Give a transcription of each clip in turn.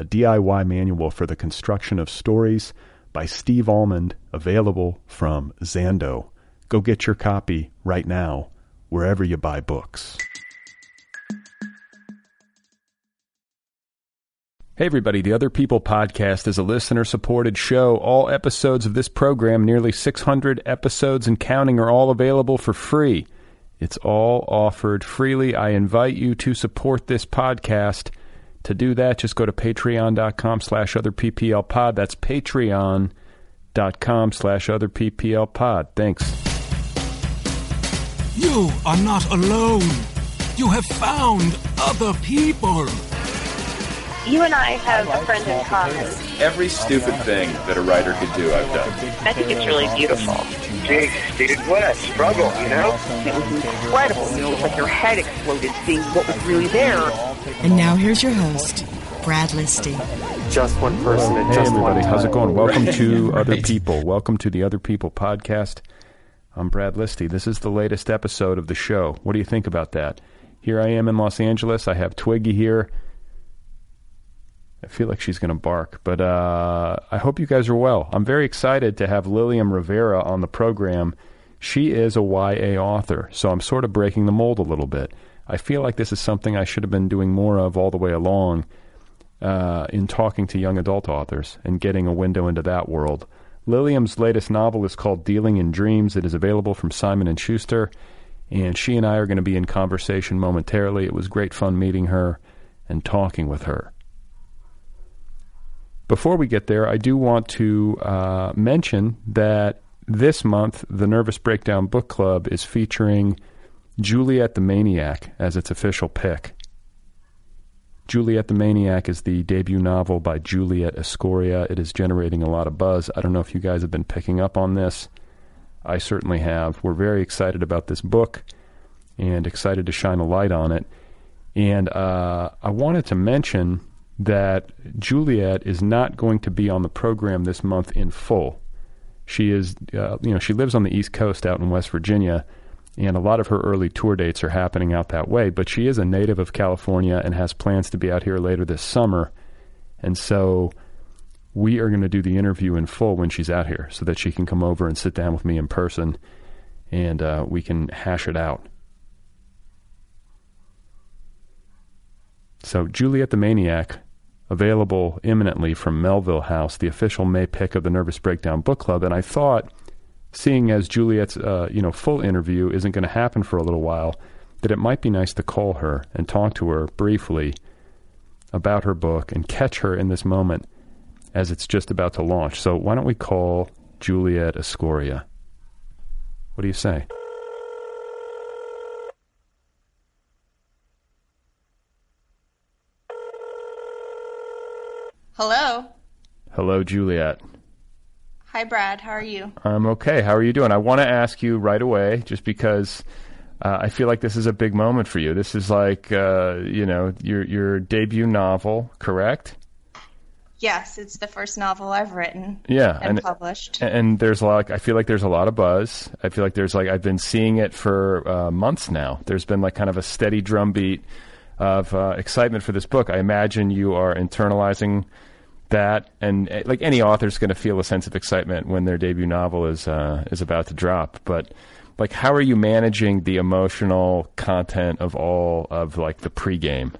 a DIY manual for the construction of stories by Steve Almond, available from Zando. Go get your copy right now, wherever you buy books. Hey, everybody. The Other People podcast is a listener supported show. All episodes of this program, nearly 600 episodes and counting, are all available for free. It's all offered freely. I invite you to support this podcast. To do that, just go to patreon.com slash otherpplpod. That's patreon.com slash otherpplpod. Thanks. You are not alone. You have found other people. You and I have a friend in common. Every stupid thing that a writer could do, I've done. I think it's really beautiful. Jake, dude, what a struggle, you know? It was incredible. You know, it was like your head exploded seeing what was really there. And now here's your host, Brad Listi. Just one person at Hey, just one everybody. time. How's it going? Welcome to Right. Other People. Welcome to the Other People podcast. I'm Brad Listi. This is the latest episode of the show. What do you think about that? Here I am in Los Angeles. I have Twiggy here. I feel like she's going to bark, but uh, I hope you guys are well. I'm very excited to have Lilliam Rivera on the program. She is a YA author, so I'm sort of breaking the mold a little bit. I feel like this is something I should have been doing more of all the way along uh, in talking to young adult authors and getting a window into that world. Lilliam's latest novel is called Dealing in Dreams. It is available from Simon and Schuster, and she and I are going to be in conversation momentarily. It was great fun meeting her and talking with her. Before we get there, I do want to uh, mention that this month the Nervous Breakdown Book Club is featuring Juliet the Maniac as its official pick. Juliet the Maniac is the debut novel by Juliet Escoria. It is generating a lot of buzz. I don't know if you guys have been picking up on this. I certainly have. We're very excited about this book and excited to shine a light on it. And uh, I wanted to mention that Juliet is not going to be on the program this month in full. She is, uh, you know, she lives on the East Coast out in West Virginia, and a lot of her early tour dates are happening out that way. But she is a native of California and has plans to be out here later this summer, and so we are going to do the interview in full when she's out here, so that she can come over and sit down with me in person, and uh, we can hash it out. So, Juliet the Maniac, available imminently from Melville House, the official May pick of the Nervous Breakdown Book Club. And I thought, seeing as Juliet's uh, you know full interview isn't going to happen for a little while, that it might be nice to call her and talk to her briefly about her book and catch her in this moment as it's just about to launch. So, why don't we call Juliet Escoria? What do you say? Hello. Hello, Juliet. Hi, Brad. How are you? I'm okay. How are you doing? I want to ask you right away, just because uh, I feel like this is a big moment for you. This is like, uh, you know, your your debut novel, correct? Yes, it's the first novel I've written Yeah, and, and published. and there's a lot. I feel like there's a lot of buzz. I feel like there's like I've been seeing it for uh, months now. There's been like kind of a steady drumbeat of uh, excitement for this book. I imagine you are internalizing that, and uh, like any author's going to feel a sense of excitement when their debut novel is uh, is about to drop. But like, how are you managing the emotional content of all of like the pregame?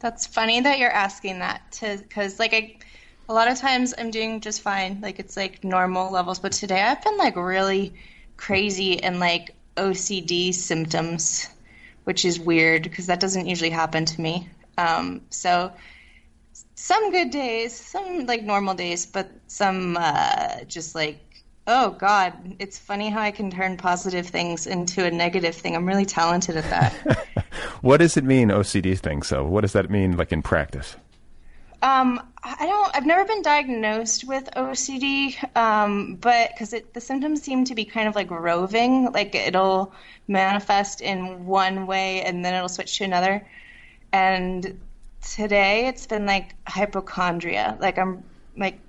That's funny that you're asking that, to because like I, A lot of times I'm doing just fine. Like it's like normal levels, but today I've been like really crazy and like OCD symptoms, which is weird because that doesn't usually happen to me. Um, so some good days, some like normal days, but some uh, just like oh god, it's funny how I can turn positive things into a negative thing. I'm really talented at that. What does it mean, OCD thing? So, what does that mean, like in practice? Um, I don't. I've never been diagnosed with OCD, um, but because the symptoms seem to be kind of like roving, like it'll manifest in one way and then it'll switch to another. And today it's been like hypochondria. Like I'm like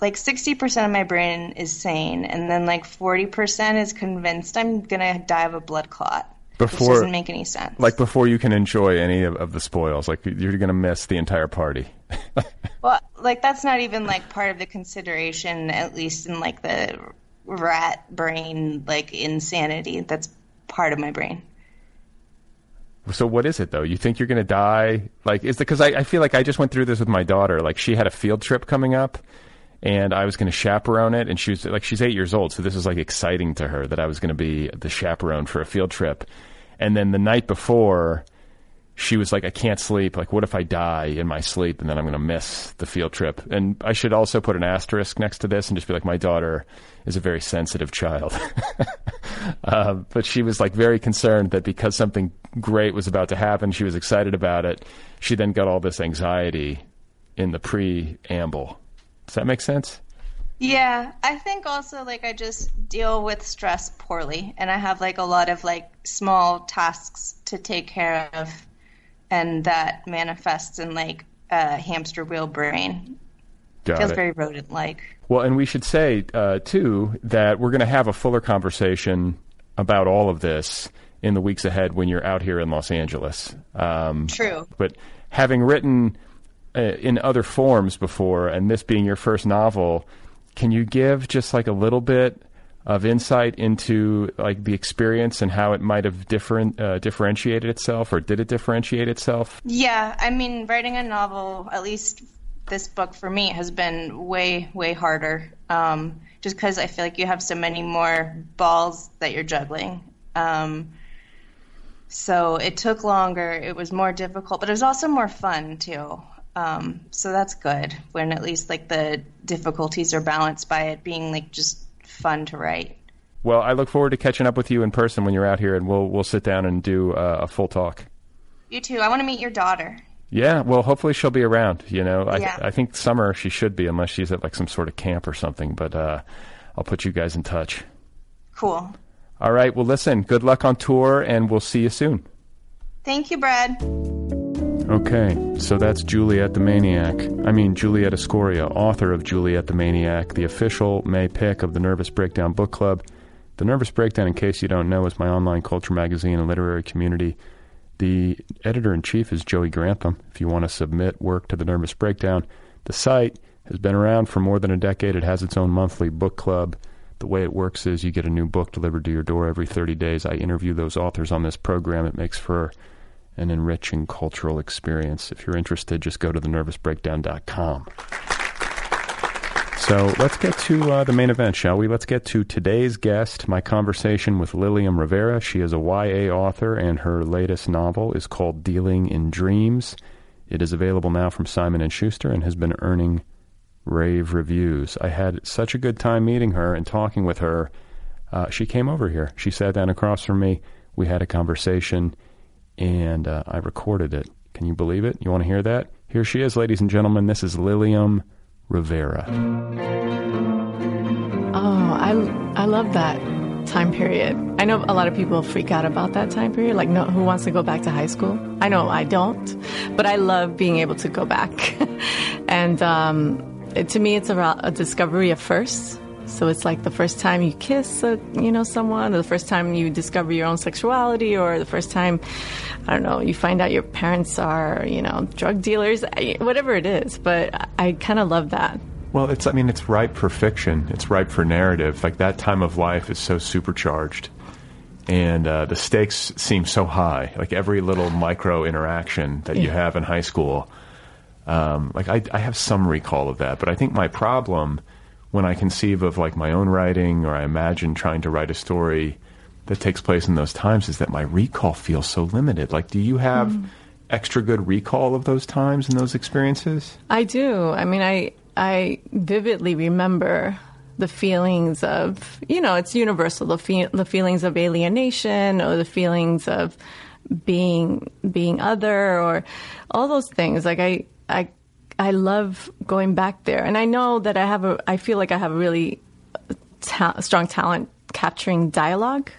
like 60% of my brain is sane and then like 40% is convinced I'm going to die of a blood clot. which Before- doesn't make any sense. Like before you can enjoy any of, of the spoils, like you're going to miss the entire party. Well, like that's not even like part of the consideration, at least in like the rat brain, like insanity. That's part of my brain. So what is it though? You think you're going to die? Like, is because I, I feel like I just went through this with my daughter. Like, she had a field trip coming up, and I was going to chaperone it, and she was like, she's eight years old, so this was like exciting to her that I was going to be the chaperone for a field trip. And then the night before, she was like, I can't sleep. Like, what if I die in my sleep and then I'm going to miss the field trip? And I should also put an asterisk next to this and just be like, my daughter is a very sensitive child. uh, but she was like very concerned that because something great was about to happen, she was excited about it. She then got all this anxiety in the preamble. Does that make sense? Yeah, I think also like I just deal with stress poorly, and I have like a lot of like small tasks to take care of, and that manifests in like a hamster wheel brain. Got Feels it. very rodent-like. Well, and we should say, uh, too, that we're going to have a fuller conversation about all of this in the weeks ahead when you're out here in Los Angeles. Um, True. But having written uh, in other forms before, and this being your first novel, can you give just like a little bit of insight into like the experience and how it might have different uh, differentiated itself, or did it differentiate itself? Yeah, I mean, writing a novel, at least this book for me, has been way, way harder. Um, just because I feel like you have so many more balls that you're juggling. Um, so it took longer. It was more difficult, but it was also more fun too. Um, so that's good when at least like the difficulties are balanced by it being like just fun to write. Well, I look forward to catching up with you in person when you're out here, and we'll we'll sit down and do uh, a full talk. You too. I want to meet your daughter. Yeah, well, hopefully she'll be around. You know, I, Yeah. I think summer she should be, unless she's at like some sort of camp or something. But uh, I'll put you guys in touch. Cool. All right. Well, listen. Good luck on tour, and we'll see you soon. Thank you, Brad. Okay, so that's Juliet the Maniac. I mean, Juliet Escoria, author of Juliet the Maniac, the official May pick of the Nervous Breakdown Book Club. The Nervous Breakdown, in case you don't know, is my online culture magazine and literary community. The editor in chief is Joey Grantham. If you want to submit work to the Nervous Breakdown, the site has been around for more than a decade. It has its own monthly book club. The way it works is you get a new book delivered to your door every 30 days. I interview those authors on this program. It makes for an enriching cultural experience. If you're interested, just go to thenervousbreakdown.com. So let's get to uh, the main event, shall we? Let's get to today's guest, my conversation with Lilliam Rivera. She is a YA author, and her latest novel is called Dealing in Dreams. It is available now from Simon & Schuster and has been earning rave reviews. I had such a good time meeting her and talking with her. Uh, she came over here. She sat down across from me. We had a conversation, and uh, I recorded it. Can you believe it? You want to hear that? Here she is, ladies and gentlemen. This is Lilliam Rivera. Oh, I, I love that time period. I know a lot of people freak out about that time period, like no, who wants to go back to high school? I know I don't, but I love being able to go back. and um, it, to me, it's about a discovery of firsts. So it's like the first time you kiss, a, you know, someone, or the first time you discover your own sexuality, or the first time, I don't know, you find out your parents are, you know, drug dealers, whatever it is. But I kind of love that. Well, it's I mean it's ripe for fiction. It's ripe for narrative. Like that time of life is so supercharged, and uh, the stakes seem so high. Like every little micro interaction that you have in high school, Um, like I, I have some recall of that, but I think my problem when I conceive of like my own writing or I imagine trying to write a story that takes place in those times is that my recall feels so limited. Like, do you have Mm. extra good recall of those times and those experiences? I do. I mean, I I vividly remember the feelings of you know it's universal the fe- the feelings of alienation or the feelings of being being other or all those things. Like I I I love going back there, and I know that I have a I feel like I have a really ta- strong talent capturing dialogue.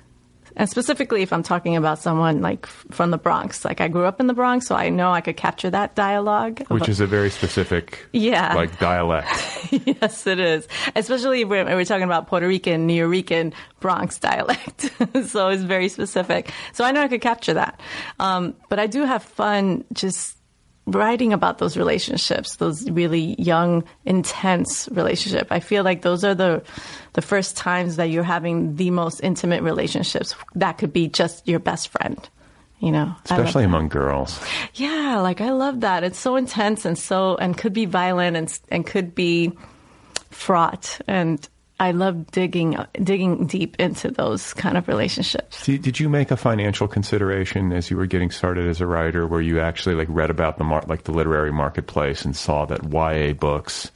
And specifically, if I'm talking about someone like from the Bronx, like I grew up in the Bronx, so I know I could capture that dialogue. Which is a very specific, Yeah. like dialect. yes, it is. Especially when we're talking about Puerto Rican, Nuyorican, Bronx dialect. so it's very specific. So I know I could capture that. Um, but I do have fun just writing about those relationships, those really young, intense relationship. I feel like those are the the first times that you're having the most intimate relationships. That could be just your best friend. You know, especially among girls. yeah, like I love that. It's so intense and so and could be violent and and could be fraught and I love digging digging deep into those kind of relationships. Did, did you make a financial consideration as you were getting started as a writer, where you actually like read about the mar- like the literary marketplace and saw that YA books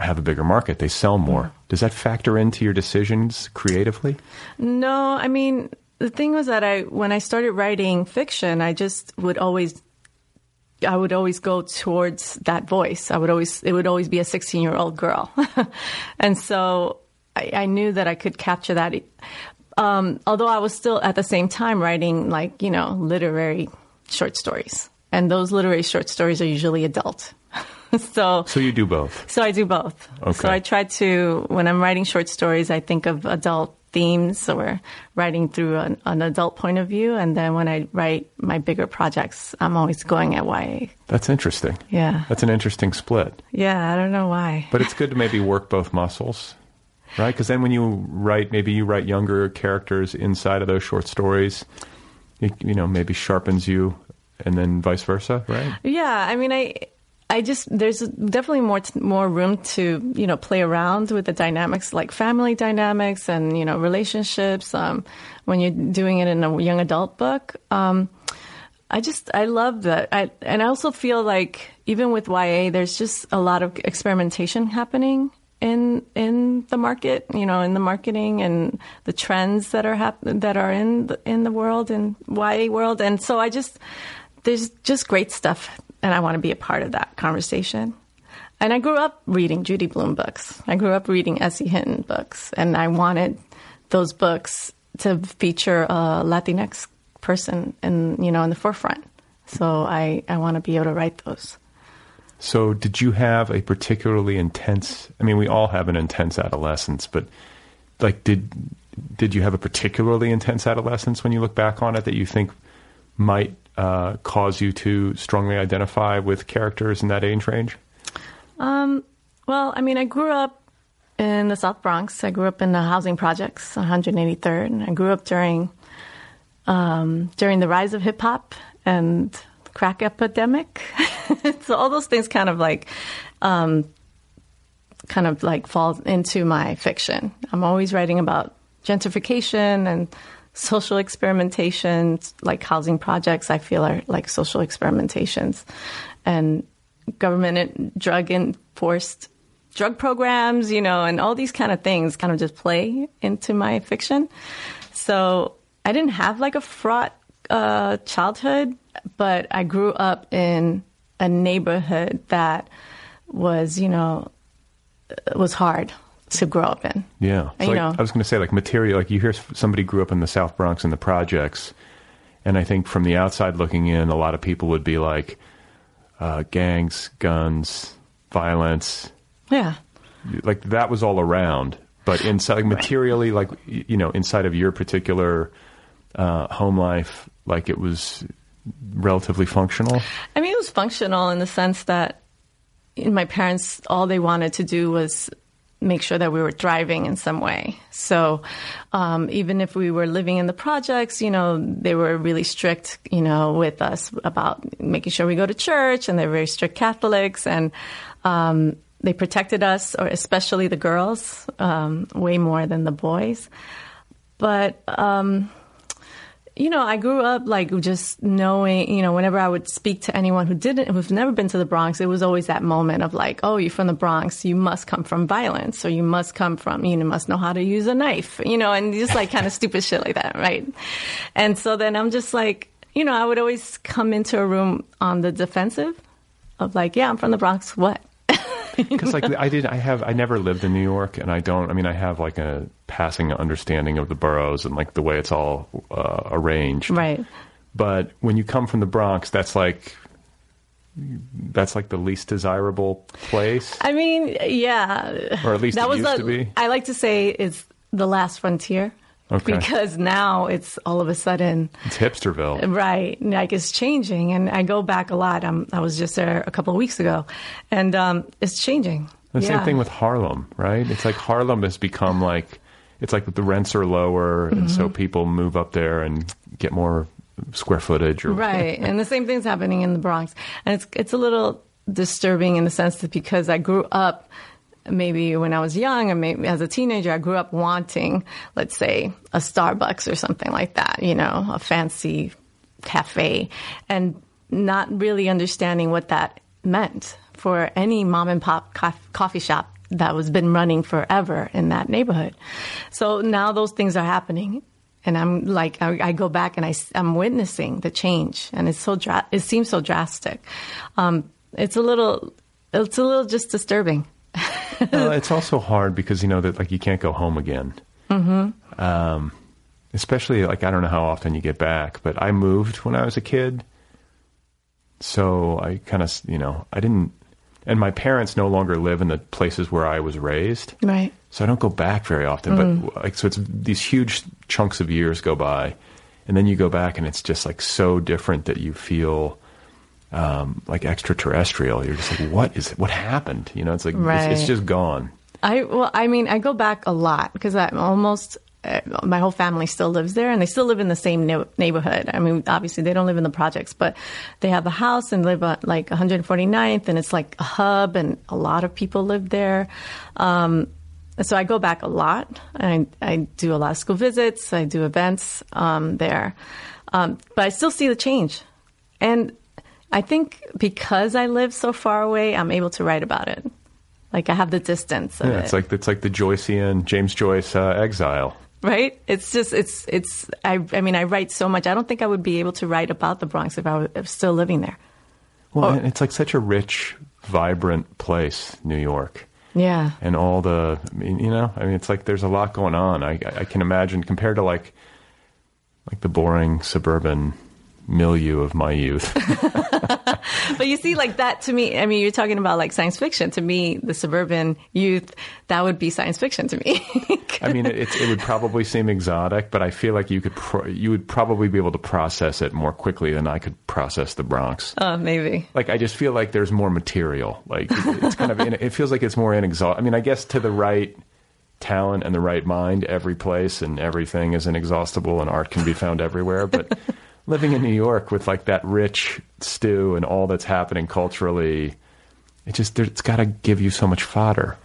have a bigger market, they sell more? Mm-hmm. Does that factor into your decisions creatively? No, I mean the thing was that I when I started writing fiction, I just would always I would always go towards that voice. I would always it would always be a 16 year old girl, and so I, I knew that I could capture that. Um, although I was still at the same time writing like you know literary short stories, and those literary short stories are usually adult. so So you do both. so I do both. Okay. So I try to, when I'm writing short stories, I think of adult themes or writing through an, an adult point of view. And then when I write my bigger projects, I'm always going at YA. That's interesting. Yeah. That's an interesting split. Yeah, I don't know why. But it's good to maybe work both muscles, right? Because then when you write, maybe you write younger characters inside of those short stories, you, you know, maybe sharpens you, and then vice versa, right? Yeah, I mean, I, I just there's definitely more more room to you know play around with the dynamics, like family dynamics and you know relationships. Um, when you're doing it in a young adult book, um, I just I love that. I and I also feel like even with YA, there's just a lot of experimentation happening in in the market. You know, in the marketing and the trends that are hap- that are in the, in the world in YA world, and so I just there's just great stuff, and I want to be a part of that conversation. And I grew up reading Judy Blume books. I grew up reading S.E. Hinton books, and I wanted those books to feature a Latinx person in you know in the forefront. So I I want to be able to write those. So, did you have a particularly intense? I mean, we all have an intense adolescence, but like, did did you have a particularly intense adolescence when you look back on it that you think might uh, cause you to strongly identify with characters in that age range? Well, I mean, I grew up in the South Bronx. I grew up in the housing projects, 183rd. And I grew up during um, during the rise of hip hop and crack epidemic. so all those things kind of like um, kind of like fall into my fiction. I'm always writing about gentrification and social experimentation, like housing projects. I feel are like social experimentations, and government drug enforced drug programs, you know, and all these kind of things kind of just play into my fiction. So I didn't have like a fraught uh, childhood, but I grew up in a neighborhood that was, you know, was hard to grow up in. Yeah. You like, know. I was going to say, like, material, like, you hear somebody grew up in the South Bronx in the projects, and I think from the outside looking in, a lot of people would be like, uh, gangs, guns, violence, Yeah. like, that was all around. But inside, like, materially, like, you know, inside of your particular uh, home life, like, it was relatively functional. I mean, it was functional in the sense that my parents, all they wanted to do was make sure that we were thriving in some way. So um, even if we were living in the projects, you know, they were really strict, you know, with us about making sure we go to church, and they're very strict Catholics, and um, they protected us, or especially the girls, um, way more than the boys. But um, you know, I grew up like just knowing, you know, whenever I would speak to anyone who didn't, who've never been to the Bronx, it was always that moment of like, oh, you're from the Bronx, you must come from violence, or you must come from, you know, must know how to use a knife, you know, and just like kind of stupid shit like that, right? And so then I'm just like, you know, I would always come into a room on the defensive of like, yeah, I'm from the Bronx, what? Because like I did, I have, I never lived in New York, and I don't. I mean, I have like a passing understanding of the boroughs and like the way it's all uh, arranged. Right. But when you come from the Bronx, that's like that's like the least desirable place. I mean, yeah. Or at least that it was used the, to be. I like to say it's the last frontier. Okay. Because now it's all of a sudden It's hipsterville. Right, like it's changing, and I go back a lot. I'm, I was just there a couple of weeks ago, and um, it's changing. The yeah. same thing with Harlem, right? It's like Harlem has become like it's like the rents are lower, and so Mm-hmm. people move up there and get more square footage. Or right, and the same thing's happening in the Bronx, and it's it's a little disturbing in the sense that because I grew up. Maybe when I was young, and maybe as a teenager, I grew up wanting, let's say, a Starbucks or something like that, you know, a fancy cafe, and not really understanding what that meant for any mom and pop co- coffee shop that was been running forever in that neighborhood. So now those things are happening. And I'm like, I, I go back and I, am witnessing the change, and it's so dra- it seems so drastic. Um, it's a little, it's a little just disturbing. well, it's also hard because you know that like you can't go home again. Mm-hmm. Um, especially like I don't know how often you get back, but I moved when I was a kid, so I kind of you know I didn't, and my parents no longer live in the places where I was raised, Right. so I don't go back very often. But like so, it's these huge chunks of years go by, and then you go back and it's just like so different that you feel. Um, like extraterrestrial, you're just like, what is it? What happened? You know, it's like it's, it's just gone. I well, I mean, I go back a lot because I'm almost uh, my whole family still lives there, and they still live in the same ne- neighborhood. I mean, obviously they don't live in the projects, but they have a house and live on like 149th, and it's like a hub, and a lot of people live there. Um, so I go back a lot. I, I do a lot of school visits. I do events um, there, um, but I still see the change, and I think because I live so far away, I'm able to write about it. Like I have the distance Yeah, it, it's like it's like the Joycean James Joyce uh, exile. right? It's just it's it's. I I mean, I write so much. I don't think I would be able to write about the Bronx if I was still living there. Well, and it's like such a rich, vibrant place, New York, Yeah, and all the I mean, you know, I mean, it's like there's a lot going on. I I can imagine compared to like like the boring suburban milieu of my youth. but you see, like that to me. I mean, you're talking about like science fiction. To me, the suburban youth that would be science fiction to me. I mean, it, it would probably seem exotic, but I feel like you could pro- you would probably be able to process it more quickly than I could process the Bronx. oh, maybe. like I just feel like there's more material. Like it's kind of it feels like it's more inexhaustible. I mean, I guess to the right talent and the right mind, every place and everything is inexhaustible, and art can be found everywhere. But living in New York with like that rich stew and all that's happening culturally, it just it's got to give you so much fodder.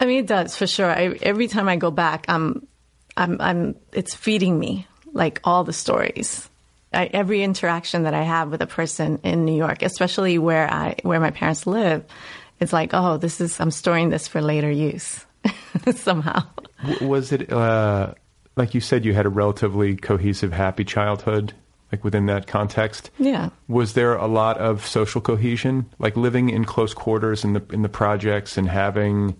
I mean, it does for sure. I, every time I go back, I'm, I'm, I'm. It's feeding me like all the stories. I, every interaction that I have with a person in New York, especially where I where my parents live, it's like, oh, this is I'm storing this for later use somehow. Was it uh, like you said? You had a relatively cohesive, happy childhood, like within that context. Yeah. Was there a lot of social cohesion, like living in close quarters in the in the projects and having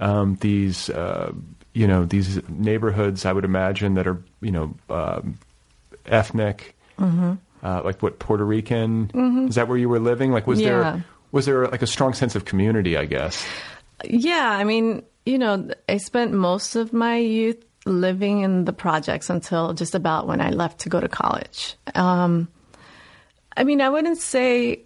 um, these, uh, you know, these neighborhoods? I would imagine that are, you know, um, ethnic, uh, like what Puerto Rican. Is that where you were living? Like, was Yeah. there was there like a strong sense of community? I guess. Yeah, I mean, you know, I spent most of my youth living in the projects until just about when I left to go to college. Um, I mean, I wouldn't say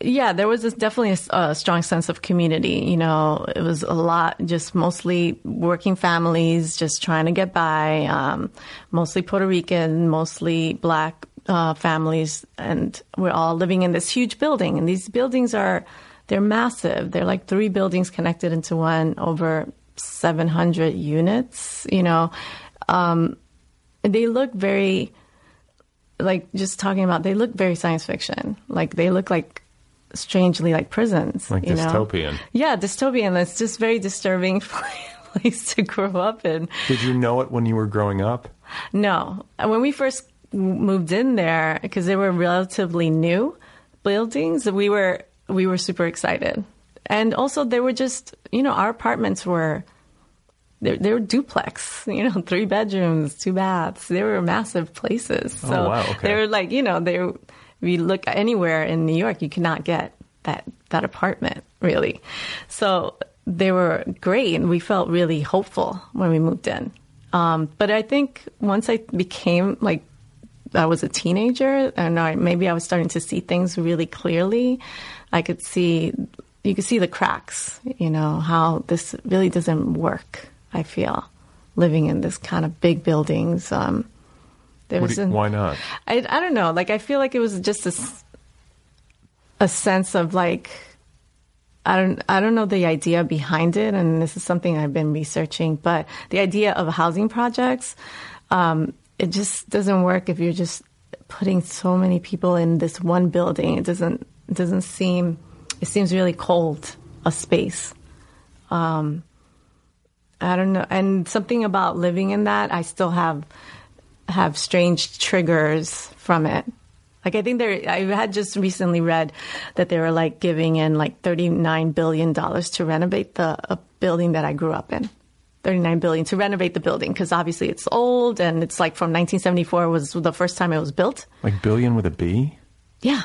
yeah, there was definitely a, strong sense of community. You know, it was a lot, just mostly working families, just trying to get by. Um, mostly Puerto Rican, mostly black uh, families, and we're all living in this huge building. And these buildings are they're massive. They're like three buildings connected into one, over 700 units. You know, um, they look very like just talking about they look very science fiction like they look like strangely like prisons Like you know? dystopian. yeah dystopian it's just very disturbing place to grow up in Did you know it when you were growing up? no when we first moved in there because they were relatively new buildings we were we were super excited and also they were just you know our apartments were they, they were duplex, you know, three bedrooms, two baths. They were massive places. So Oh, wow, okay. they were like, you know, they we look anywhere in New York, you cannot get that that apartment really. So they were great, and we felt really hopeful when we moved in. Um, but I think once I became like I was a teenager, and I, maybe I was starting to see things really clearly. I could see, you can see the cracks. You know how this really doesn't work. I feel living in this kind of big buildings. Um, there was an- why not? I, I don't know. Like I feel like it was just a sense of like I don't I don't know the idea behind it, and this is something I've been researching. But the idea of housing projects, um, it just doesn't work if you're just putting so many people in this one building. It doesn't it doesn't seem it seems really cold a space. Um, I don't know, and something about living in that, I still have have strange triggers from it. Like I think there, I had just recently read that they were like giving in like thirty nine billion dollars to renovate the a building that I grew up in. Thirty nine billion to renovate the building because obviously it's old and it's like from 1974 was the first time it was built. Like billion with a B? Yeah,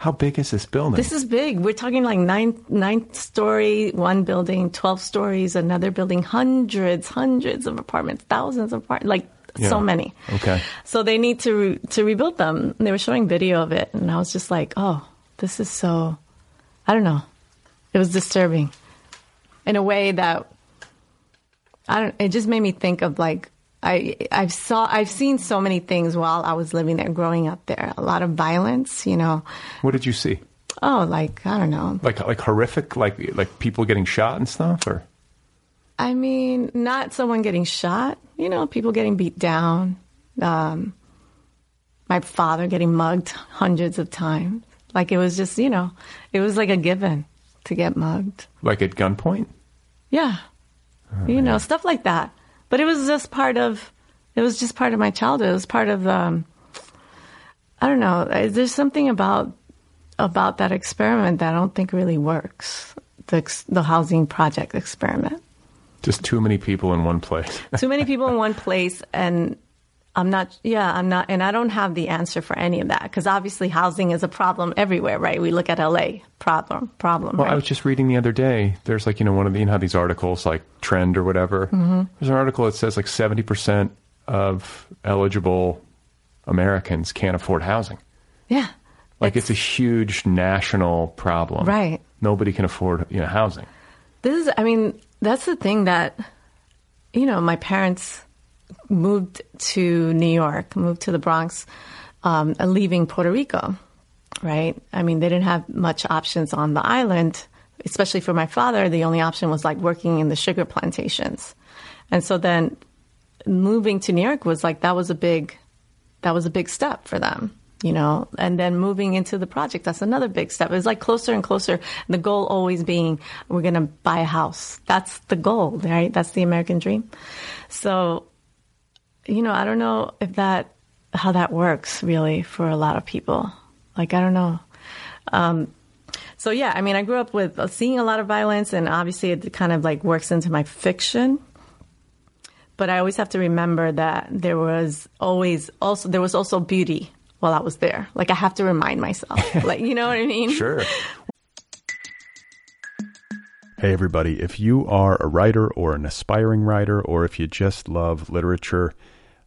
How big is this building? this is big. We're talking like nine nine story one building, twelve stories another building, hundreds hundreds of apartments, thousands of apartments, like Yeah. so many. Okay. So they need to re- to rebuild them. They were showing video of it, and I was just like, "Oh, this is so." I don't know. It was disturbing, in a way that I don't. It just made me think of like I I've saw I've seen so many things while I was living there, growing up there. A lot of violence, you know. What did you see? Oh, like I don't know. Like like horrific, like like people getting shot and stuff, or I mean, not someone getting shot, you know, people getting beat down. Um, my father getting mugged hundreds of times. Like it was just, you know, it was like a given to get mugged. like at gunpoint. Yeah. you know, stuff like that. But it was just part of, it was just part of my childhood. It was part of, um, I don't know. There's something about, about that experiment that I don't think really works. The, the housing project experiment. Just too many people in one place. too many people in one place and i'm not yeah i'm not and i don't have the answer for any of that because obviously housing is a problem everywhere right we look at la problem problem Well, right? I was just reading the other day. There's like you know one of the you know these articles like Trend or whatever. Mm-hmm. There's an article that says like seventy percent of eligible Americans can't afford housing. yeah Like it's, a huge national problem. Right. Nobody can afford you know housing. this is i mean that's the thing that you know my parents moved to new york moved to the bronx um, leaving puerto rico right? I mean they didn't have much options on the island. Especially for my father the only option was like working in the sugar plantations. And so then moving to new york was like that was a big that was a big step for them you know? And then moving into the project that's another big step. It's like closer and closer. The goal always being we're going to buy a house. That's the goal right? That's the american dream. So you know i don't know if that how that works really for a lot of people like i don't know um, so yeah i mean i grew up with uh, seeing a lot of violence and obviously it kind of like works into my fiction but I always have to remember that there was always also there was also beauty while I was there. Like I have to remind myself, like you know what I mean? Sure. Hey, everybody. If you are a writer or an aspiring writer, or if you just love literature,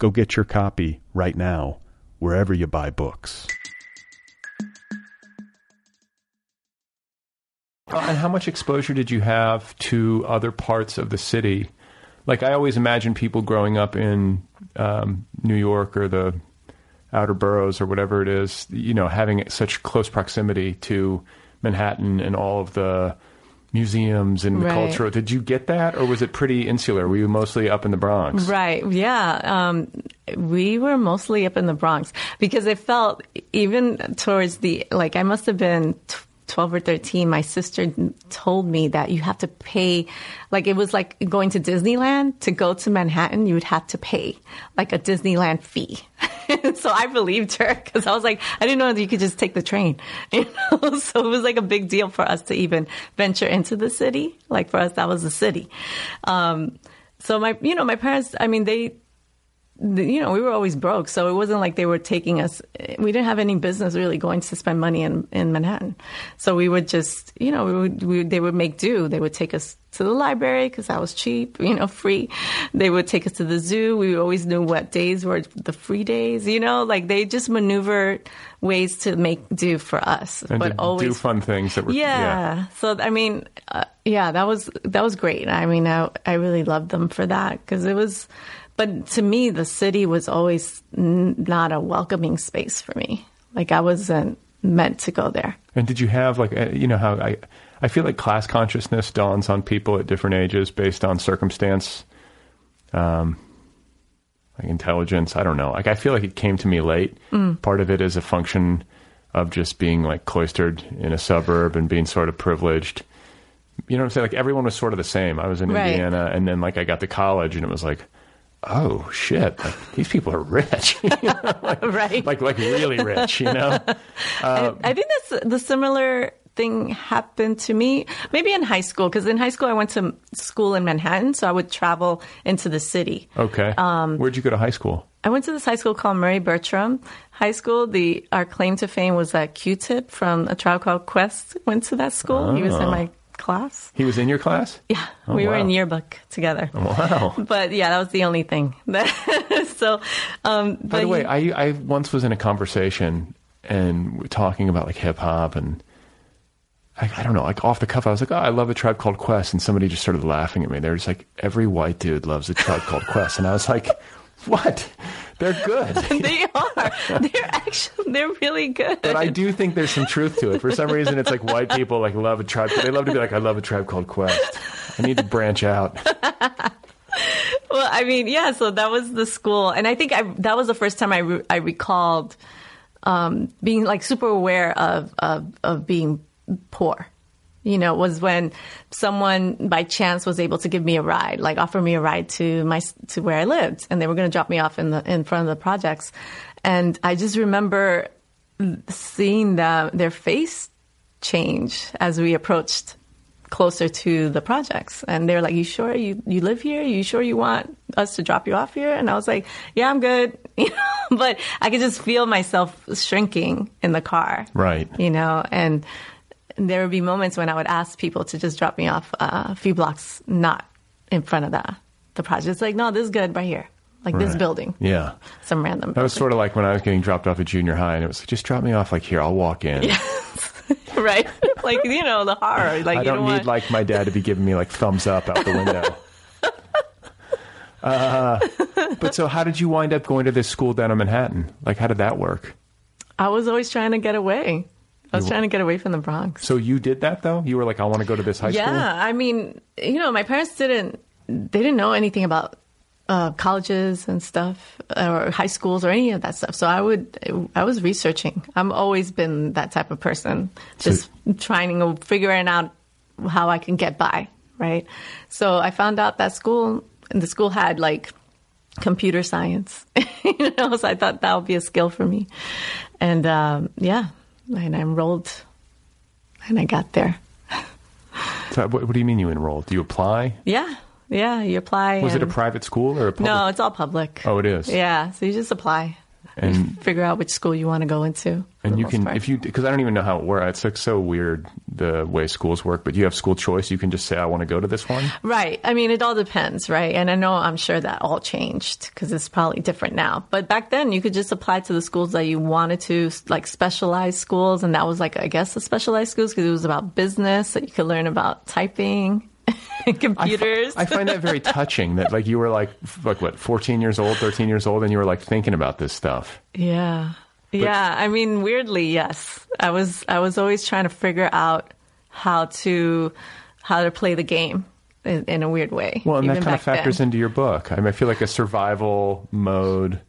Go get your copy right now, wherever you buy books. Uh, and how much exposure did you have to other parts of the city? Like I always imagine people growing up in um, New York or the outer boroughs or whatever it is, you know, having such close proximity to Manhattan and all of the museums and the Right. culture. Did you get that, or was it pretty insular? Were you mostly up in the Bronx? Right. Yeah. Um, we were mostly up in the Bronx because it felt even towards the like I must have been. T- 12 or 13 my sister told me that you have to pay like it was like going to disneyland to go to manhattan you would have to pay like a disneyland fee. So i believed her because i was like i didn't know that you could just take the train you know? So it was like a big deal for us to even venture into the city. Like for us that was the city. Um, so my you know my parents i mean they you know, we were always broke, so it wasn't like they were taking us. We didn't have any business really going to spend money in, in Manhattan. So we would just, you know, we would, we, they would make do. They would take us to the library because that was cheap, you know, free. They would take us to the zoo. We always knew what days were the free days, you know, like they just maneuvered ways to make do for us, And but always do fun things that were yeah. So I mean, uh, yeah, that was that was great. I mean, I I really loved them for that because it was. But to me, the city was always n- not a welcoming space for me. Like I wasn't meant to go there. And did you have like uh, you know how I I feel like class consciousness dawns on people at different ages based on circumstance, um, like intelligence. I don't know. Like I feel like it came to me late. Part of it is a function of just being like cloistered in a suburb and being sort of privileged. You know what I'm saying? Like everyone was sort of the same. I was in Right. Indiana, and then like I got to college, and it was like. Oh shit! Like, these people are rich, right. like like really rich, you know. I, I think that's the similar thing happened to me maybe in high school because in high school I went to school in Manhattan, so I would travel into the city. Okay. Um, Where'd you go to high school? I went to this high school called Murry Bergtraum High School. The our claim to fame was that Q-Tip from A Tribe Called Quest went to that school. He was in my class. He was in your class? Yeah, Oh, we were in yearbook together. Wow. But yeah, that was the only thing. so, um, By the way, he- I, I once was in a conversation and we're talking about like hip hop and I, I don't know, like off the cuff, I was like, oh, I love a tribe called Quest. And somebody just started laughing at me. They were just like, every white dude loves a tribe called Quest. And I was like, what? They're good. they are. They're actually they're really good. But I do think there's some truth to it. For some reason, it's like white people like love a tribe. They love to be like, I love a tribe called Quest. I need to branch out. Well, I mean, yeah. So that was the school, and I think I, that was the first time I re- I recalled um, being like super aware of, of of being poor. You know, was when someone by chance was able to give me a ride, like offer me a ride to my to where I lived, and they were going to drop me off in the in front of the projects, and I just remember seeing the, their face change as we approached closer to the projects. And they were like, You sure you, you live here? You sure you want us to drop you off here? And I was like, Yeah, I'm good. You know, but I could just feel myself shrinking in the car. Right. You know, and there would be moments when I would ask people to just drop me off uh, a few blocks not in front of the the project. It's like, no, this is good right here. Like this building. Yeah. Some random That was sort of like when I was getting dropped off at junior high, and it was like, just drop me off like here, I'll walk in. right? like, you know, the horror. Like I don't don't need want like my dad to be giving me like thumbs up out the window. uh, but so, how did you wind up going to this school down in Manhattan? Like, how did that work? I was always trying to get away. I was trying to get away from the Bronx. So you did that though? You were like, I want to go to this high yeah, school. Yeah, I mean, you know, my parents didn't they didn't know anything about uh, colleges and stuff or high schools or any of that stuff. So I would I was researching. I've always been that type of person, just trying to figuring out how I can get by, right? So I found out that school and the school had like computer science, you know, so I thought that would be a skill for me. And um, yeah, and I enrolled and I got there. So what, what do you mean you enrolled? Do you apply? Yeah, yeah, you apply. Was it a private school or a public? No, it's all public. Oh, it is. Yeah, so you just apply And figure out which school you want to go into. and you can part. if you because I don't even know how it works. It's like so weird the way schools work. But you have school choice. You can just say I want to go to this one. Right. I mean, it all depends, right? And I know I'm sure that all changed because it's probably different now. But back then, you could just apply to the schools that you wanted to, like specialized schools. And that was like, I guess, the specialized schools because it was about business that you could learn about typing computers. I find that very touching. That like you were like like what 14 years old, 13 years old, and you were like thinking about this stuff. Yeah. yeah. I mean, weirdly, yes. I was I was always trying to figure out how to how to play the game in, in a weird way. Well, and that kind of back then. factors into your book. I mean, I feel like a survival mode,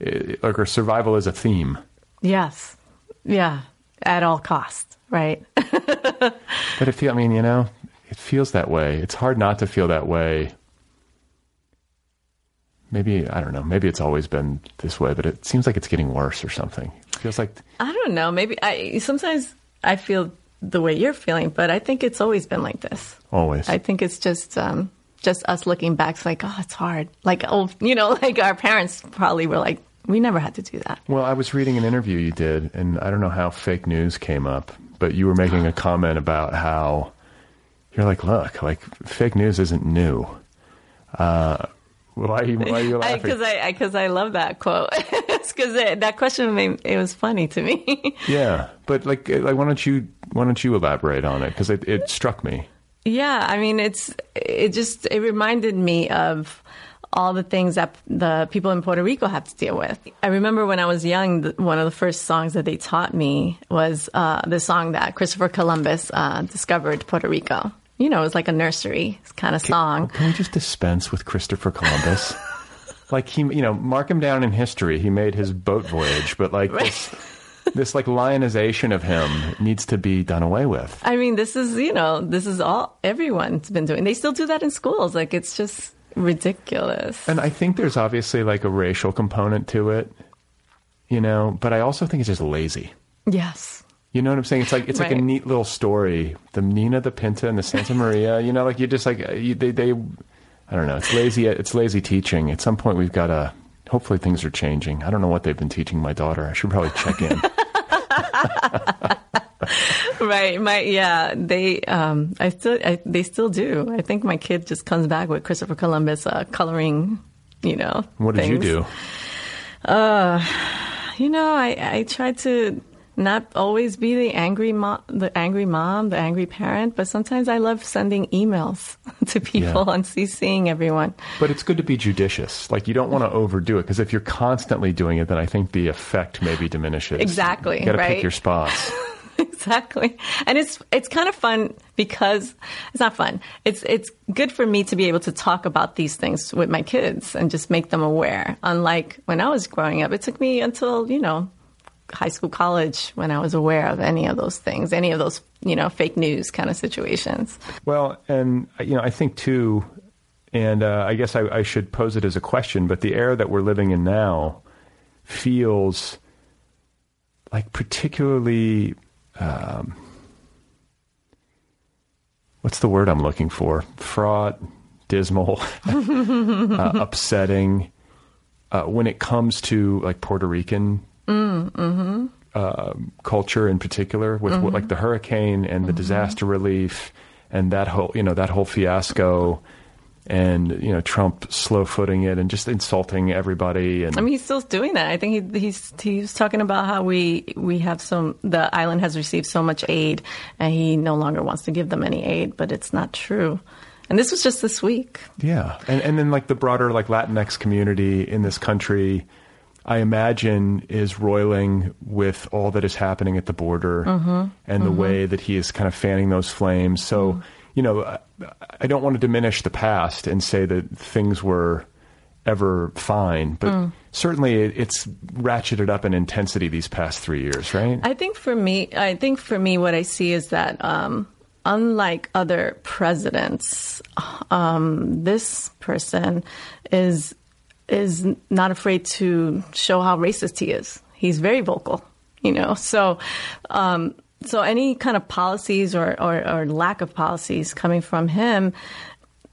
eh, like or survival is a theme. Yes. Yeah. At all costs, right? But if you, I mean, you know, it feels that way. It's hard not to feel that way. Maybe I don't know. Maybe it's always been this way, but it seems like it's getting worse or something. It feels like I don't know. Maybe I sometimes I feel the way you're feeling, but I think it's always been like this. always. I think it's just um, just us looking back. It's like, oh, it's hard. Like, oh, you know, like our parents probably were like, we never had to do that. Well, I was reading an interview you did, and I don't know how fake news came up, but you were making a comment about how you're like, look, like fake news isn't new. Uh, why, are you, why are you laughing? Because I because I, love that quote. because that question made it was funny to me. yeah, but like, like, why don't you why don't you elaborate on it? Because it, it struck me. Yeah, I mean, it's it just it reminded me of all the things that the people in Puerto Rico have to deal with. I remember when I was young, one of the first songs that they taught me was uh, the song that Christopher Columbus uh, discovered Puerto Rico. You know, it was like a nursery kind of song. Oh, can we just dispense with Christopher Columbus? like he, you know, mark him down in history. He made his boat voyage, but like this, this like lionization of him needs to be done away with. I mean, this is you know, this is all everyone's been doing. They still do that in schools. Like it's just ridiculous. And I think there's obviously like a racial component to it, you know, but I also think it's just lazy. Yes. You know what I'm saying? It's like it's like a neat little story. The Nina, the Pinta, and the Santa Maria. You know, like you're just like you, they they. I don't know. It's lazy. It's lazy teaching. At some point, we've got to. Hopefully, things are changing. I don't know what they've been teaching my daughter. I should probably check in. right my yeah they um i still I, they still do i think my kid just comes back with christopher columbus uh, coloring you know what did you do? uh you know i i tried to not always be the angry mom the angry mom the angry parent but sometimes i love sending emails to people Yeah. and CCing everyone But it's good to be judicious. Like you don't want to overdo it because if you're constantly doing it, then I think the effect maybe diminishes. Exactly, You got to right? pick your spots. exactly and it's it's kind of fun because it's not fun it's it's good for me to be able to talk about these things with my kids and just make them aware unlike when i was growing up it took me until you know high school college when i was aware of any of those things any of those you know fake news kind of situations Well, and you know, I think too, and uh, I guess I, I should pose it as a question. But the era that we're living in now feels like particularly. Um, what's the word I'm looking for? Fraught, dismal, uh, upsetting. Uh, when it comes to like Puerto Rican mm, mm-hmm. uh, culture in particular, with what, like the hurricane and the disaster relief, and that whole you know that whole fiasco, and you know Trump slow footing it and just insulting everybody. And I mean, he's still doing that. I think he, he's he's talking about how we we have some the island has received so much aid, and he no longer wants to give them any aid. But it's not true. And this was just this week. yeah, and and then like the broader like Latinx community in this country. I imagine is roiling with all that is happening at the border Mhm. and the Mhm. way that he is kind of fanning those flames. So, you know, I, I don't want to diminish the past and say that things were ever fine, but Mm. certainly it, it's ratcheted up in intensity these past three years, right? I think for me, I think for me, what I see is that um, unlike other presidents, um, this person is is not afraid to show how racist he is. He's very vocal, you know. So, um, so any kind of policies or, or, or lack of policies coming from him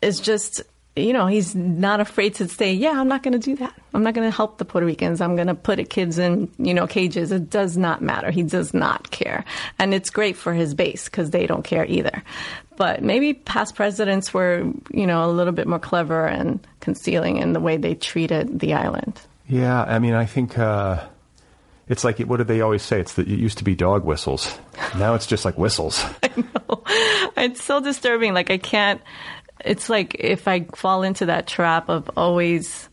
is just you know he's not afraid to say yeah i'm not going to do that i'm not going to help the puerto ricans i'm going to put kids in you know cages it does not matter he does not care and it's great for his base because they don't care either but maybe past presidents were you know a little bit more clever and concealing in the way they treated the island Yeah, I mean, I think uh, it's like what did they always say? It's that it used to be dog whistles. Now it's just like whistles. I know. It's so disturbing. Like I can't. It's like if I fall into that trap of always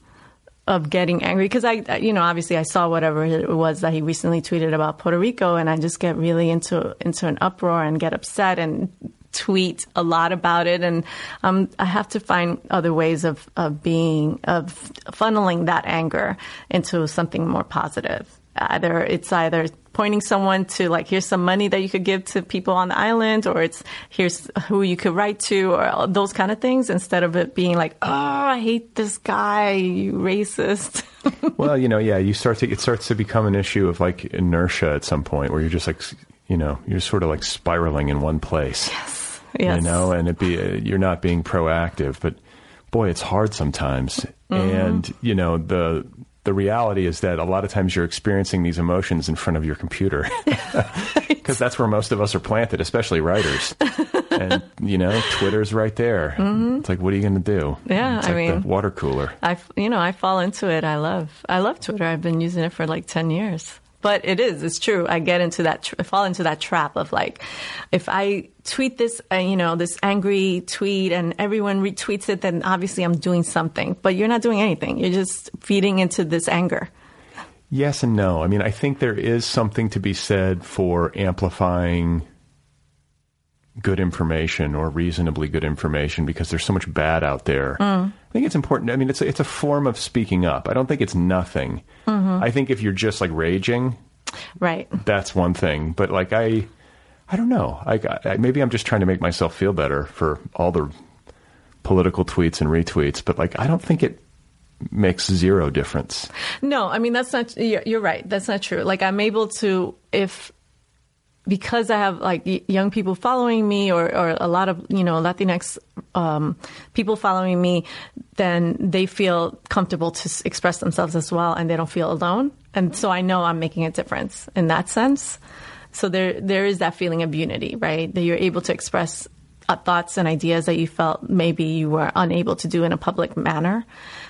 of getting angry because I, you know, obviously I saw whatever it was that he recently tweeted about Puerto Rico, and I just get really into into an uproar and get upset and tweet a lot about it, and um, I have to find other ways of of being of funneling that anger into something more positive. Either it's either pointing someone to like here's some money that you could give to people on the island, or it's here's who you could write to, or those kind of things, instead of it being like, oh, I hate this guy, you racist. well, you know, yeah, you start to it starts to become an issue of like inertia at some point where you're just like, you know, you're sort of like spiraling in one place. Yes. Yes. You know, and it be you're not being proactive, but boy, it's hard sometimes. Mhm. And you know the. The reality is that a lot of times you're experiencing these emotions in front of your computer because that's where most of us are planted, especially writers. and you know, Twitter's right there. Mhm. It's like, what are you going to do? Yeah, it's I like mean- the water cooler. I, you know, I fall into it. I love, I love Twitter. I've been using it for like 10 years. But it is, it's true. I get into that, tr- I fall into that trap of like, if I tweet this, uh, you know, this angry tweet and everyone retweets it, then obviously I'm doing something. But you're not doing anything. You're just feeding into this anger. Yes and no. I mean, I think there is something to be said for amplifying good information or reasonably good information because there's so much bad out there. Mm. I think it's important. I mean, it's a, it's a form of speaking up. I don't think it's nothing. Mhm. I think if you're just like raging, Right. that's one thing. But like I, I don't know. I, I maybe I'm just trying to make myself feel better for all the political tweets and retweets. But like I don't think it makes zero difference. No, I mean that's not. You're, right. That's not true. Like I'm able to if because I have like young people following me or or a lot of you know Latinx um, people following me, then they feel comfortable to express themselves as well, and they don't feel alone. And so I know I'm making a difference in that sense. So there there is that feeling of unity, right? That you're able to express uh, thoughts and ideas that you felt maybe you were unable to do in a public manner.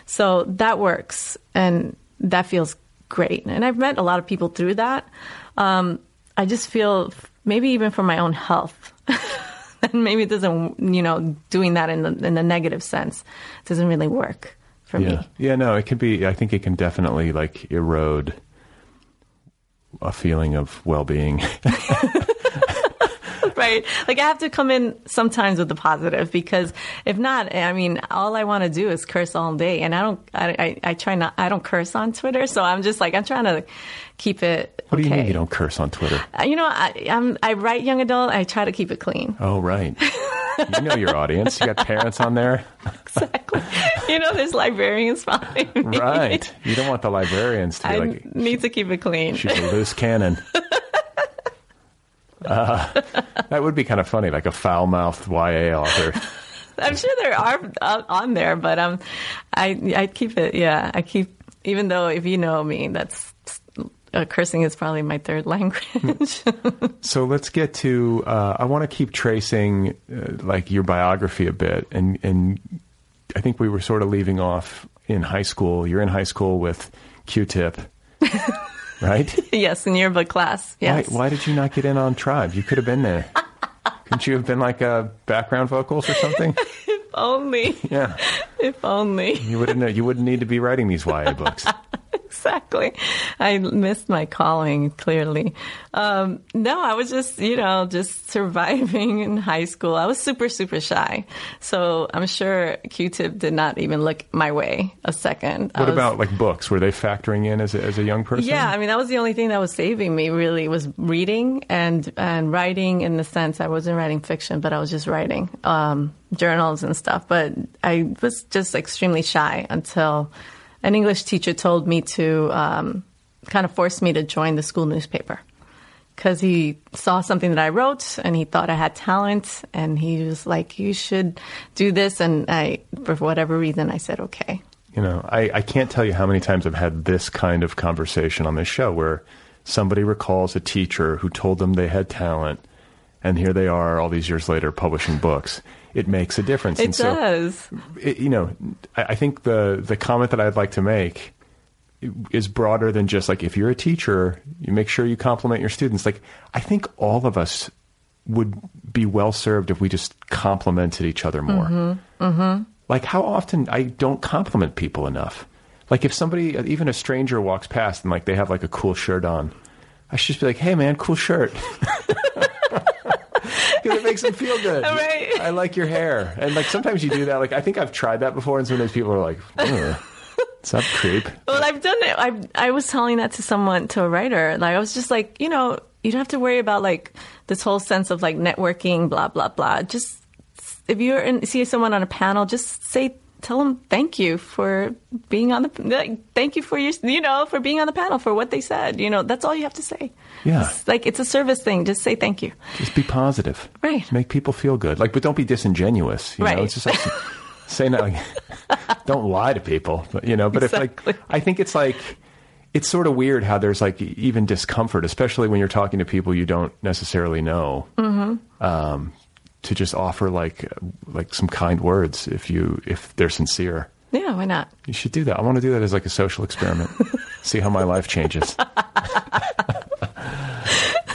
So that works, and that feels great. And I've met a lot of people through that. Um, I just feel maybe even for my own health, and maybe it doesn't, you know, doing that in the in the negative sense doesn't really work for yeah. me. Yeah, no, it can be. I think it can definitely like erode a feeling of well-being. right? Like I have to come in sometimes with the positive because if not, I mean, all I want to do is curse all day, and I don't. I, I, I try not. I don't curse on Twitter, so I'm just like I'm trying to keep it. What do you okay. mean you don't curse on Twitter? Uh, You know, I, I'm, I write young adult. I try to keep it clean. Oh, right. you know your audience. You got parents on there, exactly. You know, there's librarians following me. right? You don't want the librarians to be I like, need to keep it clean. she's a loose cannon. Uh, that would be kind of funny, like a foul-mouthed YA author. I'm sure there are uh, on there, but um, I I keep it. Yeah, I keep. Even though if you know me, that's uh, cursing is probably my third language. So let's get to. Uh, I want to keep tracing uh, like your biography a bit, and and I think we were sort of leaving off in high school. You're in high school with Q-Tip, right? yes, in yearbook class. Yes. Why, why did you not get in on Tribe? You could have been there. Couldn't you have been like a background vocals or something? If only. Yeah, If only. you wouldn't. You wouldn't need to be writing these YA books. Exactly. I missed my calling clearly. Um, no, I was just, you know, just surviving in high school. I was super, super shy. So I'm sure Q-Tip did not even look my way a second. What was- about like books? Were they factoring in as a, as a young person? yeah, I mean that was the only thing that was saving me really was reading and and writing in the sense I wasn't writing fiction, but I was just writing um, journals and stuff. But I was just extremely shy until an English teacher told me to um, kind of force me to join the school newspaper because he saw something that I wrote and he thought I had talent and he was like, "You should do this." And I, for whatever reason, I said, "Okay." You know, I, I can't tell you how many times I've had this kind of conversation on this show where somebody recalls a teacher who told them they had talent, and here they are all these years later publishing books. It makes a difference. It and so, does. it, you know, I, I think the the comment that I'd like to make is broader than just like if you're a teacher, you make sure you compliment your students. Like I think all of us would be well served if we just complimented each other more. Mm-hmm. Like how often I don't compliment people enough. Like if somebody, even a stranger, walks past and like they have like a cool shirt on, I should just be like, "Hey man, cool shirt," because it makes them feel good. Right. I like your hair, and like sometimes you do that. Like I think I've tried that before, and sometimes people are like, "Ugh, "What's up, creep?" Well, I've done it. I I was telling that to someone, to a writer. Like I was just like, you know, you don't have to worry about like this whole sense of like networking, blah blah blah. Just if you're in, see someone on a panel, just say. Tell them thank you for being on the thank you for your you know for being on the panel for what they said you know that's all you have to say Yeah. It's like it's a service thing just say thank you Just be positive. Right. Make people feel good. Like, but don't be disingenuous. You Right. know, it's just like say not like, don't lie to people. But you know, but if like, I think it's like, it's sort of weird how there's like even discomfort, especially when you're talking to people you don't necessarily know. Mm-hmm. Um, to just offer like like some kind words if you if they're sincere. yeah why not You should do that. I want to do that as like a social experiment. See how my life changes.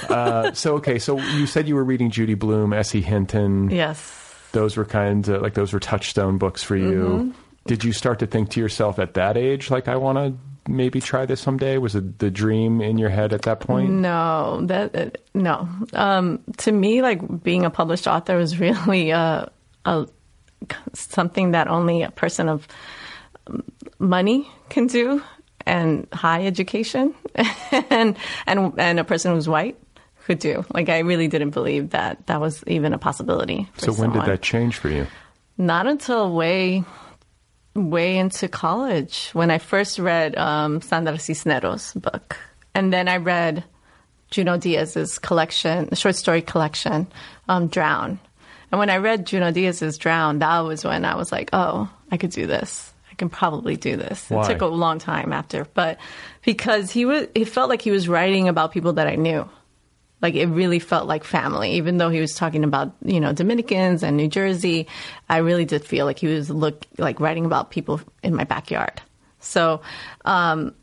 uh, so okay, so you said you were reading Judy Blume, S.E. Hinton. yes Those were kind of like those were touchstone books for you. Mm-hmm. Did you start to think to yourself at that age, like I want to maybe try this someday? Was it the dream in your head at that point? No, that uh, no. Um, to me, like being a published author was really uh, a something that only a person of money can do, and high education, and and and a person who's white could do. Like I really didn't believe that that was even a possibility. So when did that change for you? Not until way, way into college when I first read um, Sandra Cisneros' book, and then I read Junot Diaz's collection, the short story collection, um, Drown. And when I read Junot Diaz's Drown, that was when I was like, oh, I could do this. I can probably do this. Why? It took a long time after, but because he was, it felt like he was writing about people that I knew like it really felt like family. Even though he was talking about you know dominicans and new jersey i really did feel like he was look like writing about people in my backyard. So um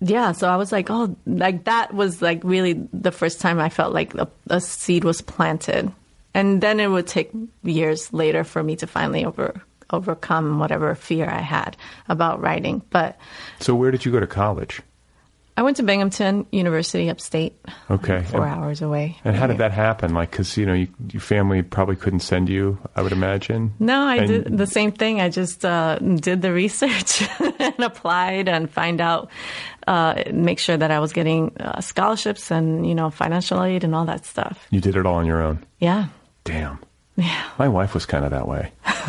yeah so i was like oh like that was like really the first time i felt like a, a seed was planted. And then it would take years later for me to finally over overcome whatever fear i had about writing. But So where did you go to college? I went to binghamton university upstate Okay. four And- hours away And how did that happen? Like, because you know, you, your family probably couldn't send you. I would imagine. No, I And- did the same thing. I just uh, did the research and applied and find out, uh, make sure that I was getting uh, scholarships and you know financial aid and all that stuff. You did it all on your own. Yeah, Damn. yeah, My wife was kind of that way.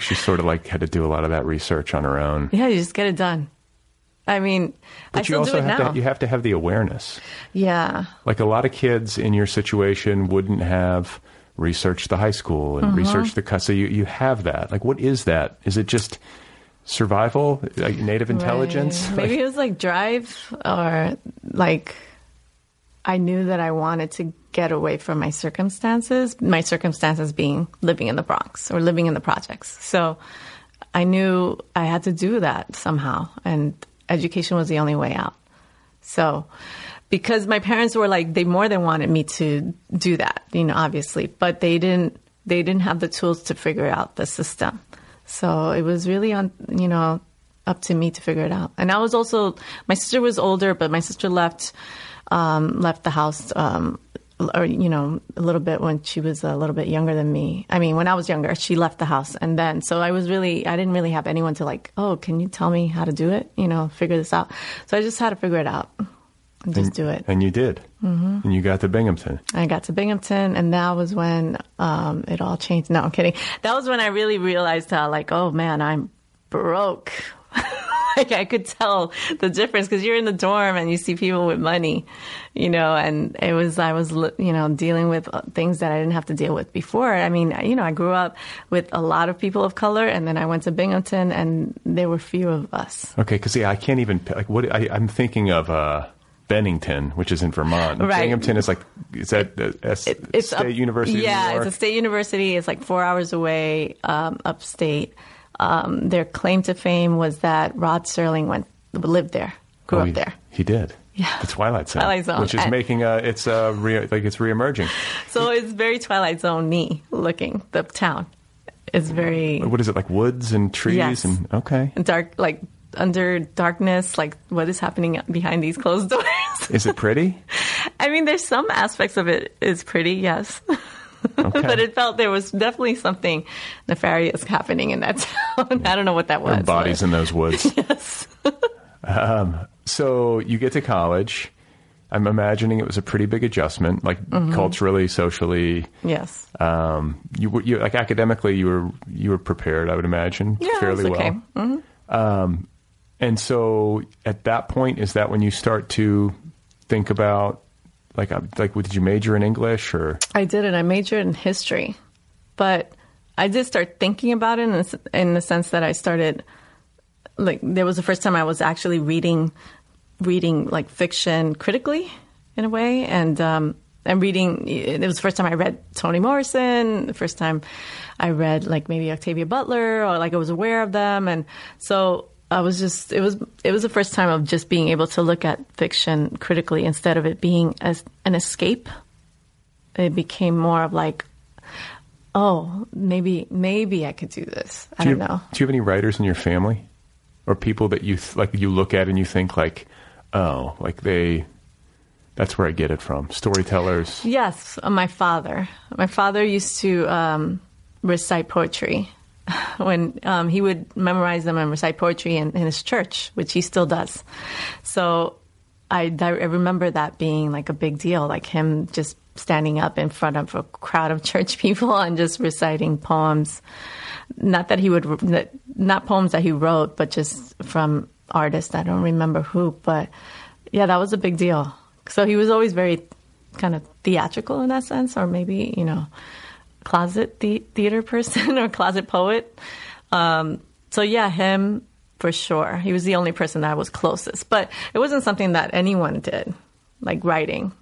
She sort of like had to do a lot of that research on her own. yeah. You just get it done. I mean, I But you also do it have now. to you have to have the awareness. yeah, Like a lot of kids in your situation wouldn't have researched the high school and Mm-hmm. researched the cus- so you you have that. Like what is that? Is it just survival? Like native intelligence? Right. Maybe Like- it was like drive or like I knew that I wanted to get away from my circumstances, my circumstances being living in the Bronx or living in the projects. So I knew I had to do that somehow and education was the only way out. So because my parents were like they more than wanted me to do that, you know, obviously, but they didn't they didn't have the tools to figure out the system. So it was really on, you know, up to me to figure it out. And I was also my sister was older, but my sister left um, left the house. Um, or you know a little bit when she was a little bit younger than me i mean when i was younger she left the house and then so i was really i didn't really have anyone to like oh can you tell me how to do it you know figure this out so i just had to figure it out and just and, do it And you did. Mm-hmm. And you got to Binghamton. I got to Binghamton, and that was when um, it all changed. No, I'm kidding. That was when I really realized how, like, oh man, I'm broke. like I could tell the difference because you're in the dorm and you see people with money, you know. And it was I was you know dealing with uh, things that I didn't have to deal with before. I mean, you know, I grew up with a lot of people of color, and then I went to Binghamton, and there were few of us. Okay, because yeah, I can't even like what I, I'm thinking of. uh Bennington, which is in Vermont. Right. Binghamton is like is that a, a s- it's state up- university? Yeah, it's a state university. It's like four hours away, um, upstate. Um, their claim to fame was that Rod Serling went lived there, grew Oh, up he, there. He did. Yeah. the Twilight Zone, Twilight Zone. which is And- making a it's uh re, like it's reemerging. So it's very Twilight Zone y looking. The town is very What is it like woods and trees Yes. and okay? dark, like under darkness. Like what is happening behind these closed doors? Is it pretty? I mean, there's some aspects of it is pretty, yes. Okay. but it felt there was definitely something nefarious happening in that town. I don't know what that There was. are bodies but- in those woods. Yes. So you get to college. I'm imagining it was a pretty big adjustment, like Mm-hmm. culturally, socially. Yes. Um, you were you like academically, you were you were prepared, I would imagine, Yeah, fairly okay. well. Mhm. And so, at that point, is that when you start to think about, like, uh, like, did you major in English or? I did it. I majored in history, but I did start thinking about it in, the- in the sense that I started, like, there was the first time I was actually reading, reading like fiction critically, in a way, and um, and reading. It was the first time I read Toni Morrison. The first time I read like maybe Octavia Butler, or like I was aware of them, and so. I was just it was it was the first time of just being able to look at fiction critically instead of it being as an escape it became more of like, oh, maybe maybe I could do this. I do you, don't know. Do you have any writers in your family, or people that you th- like you look at and you think like, oh, like they, that's where I get it from. Storytellers. Yes, my father. My father used to um, recite poetry when um, he would memorize them and recite poetry in, in his church, which he still does. So I, I remember that being like a big deal, like him just standing up in front of a crowd of church people and just reciting poems. Not that he would, not poems that he wrote, but just from artists. I don't remember who, but yeah, that was a big deal. So he was always very kind of theatrical in that sense, or maybe, you know, closet the- theater person or closet poet. Um, so yeah, him for sure. He was the only person that I was closest, but it wasn't something that anyone did, like writing.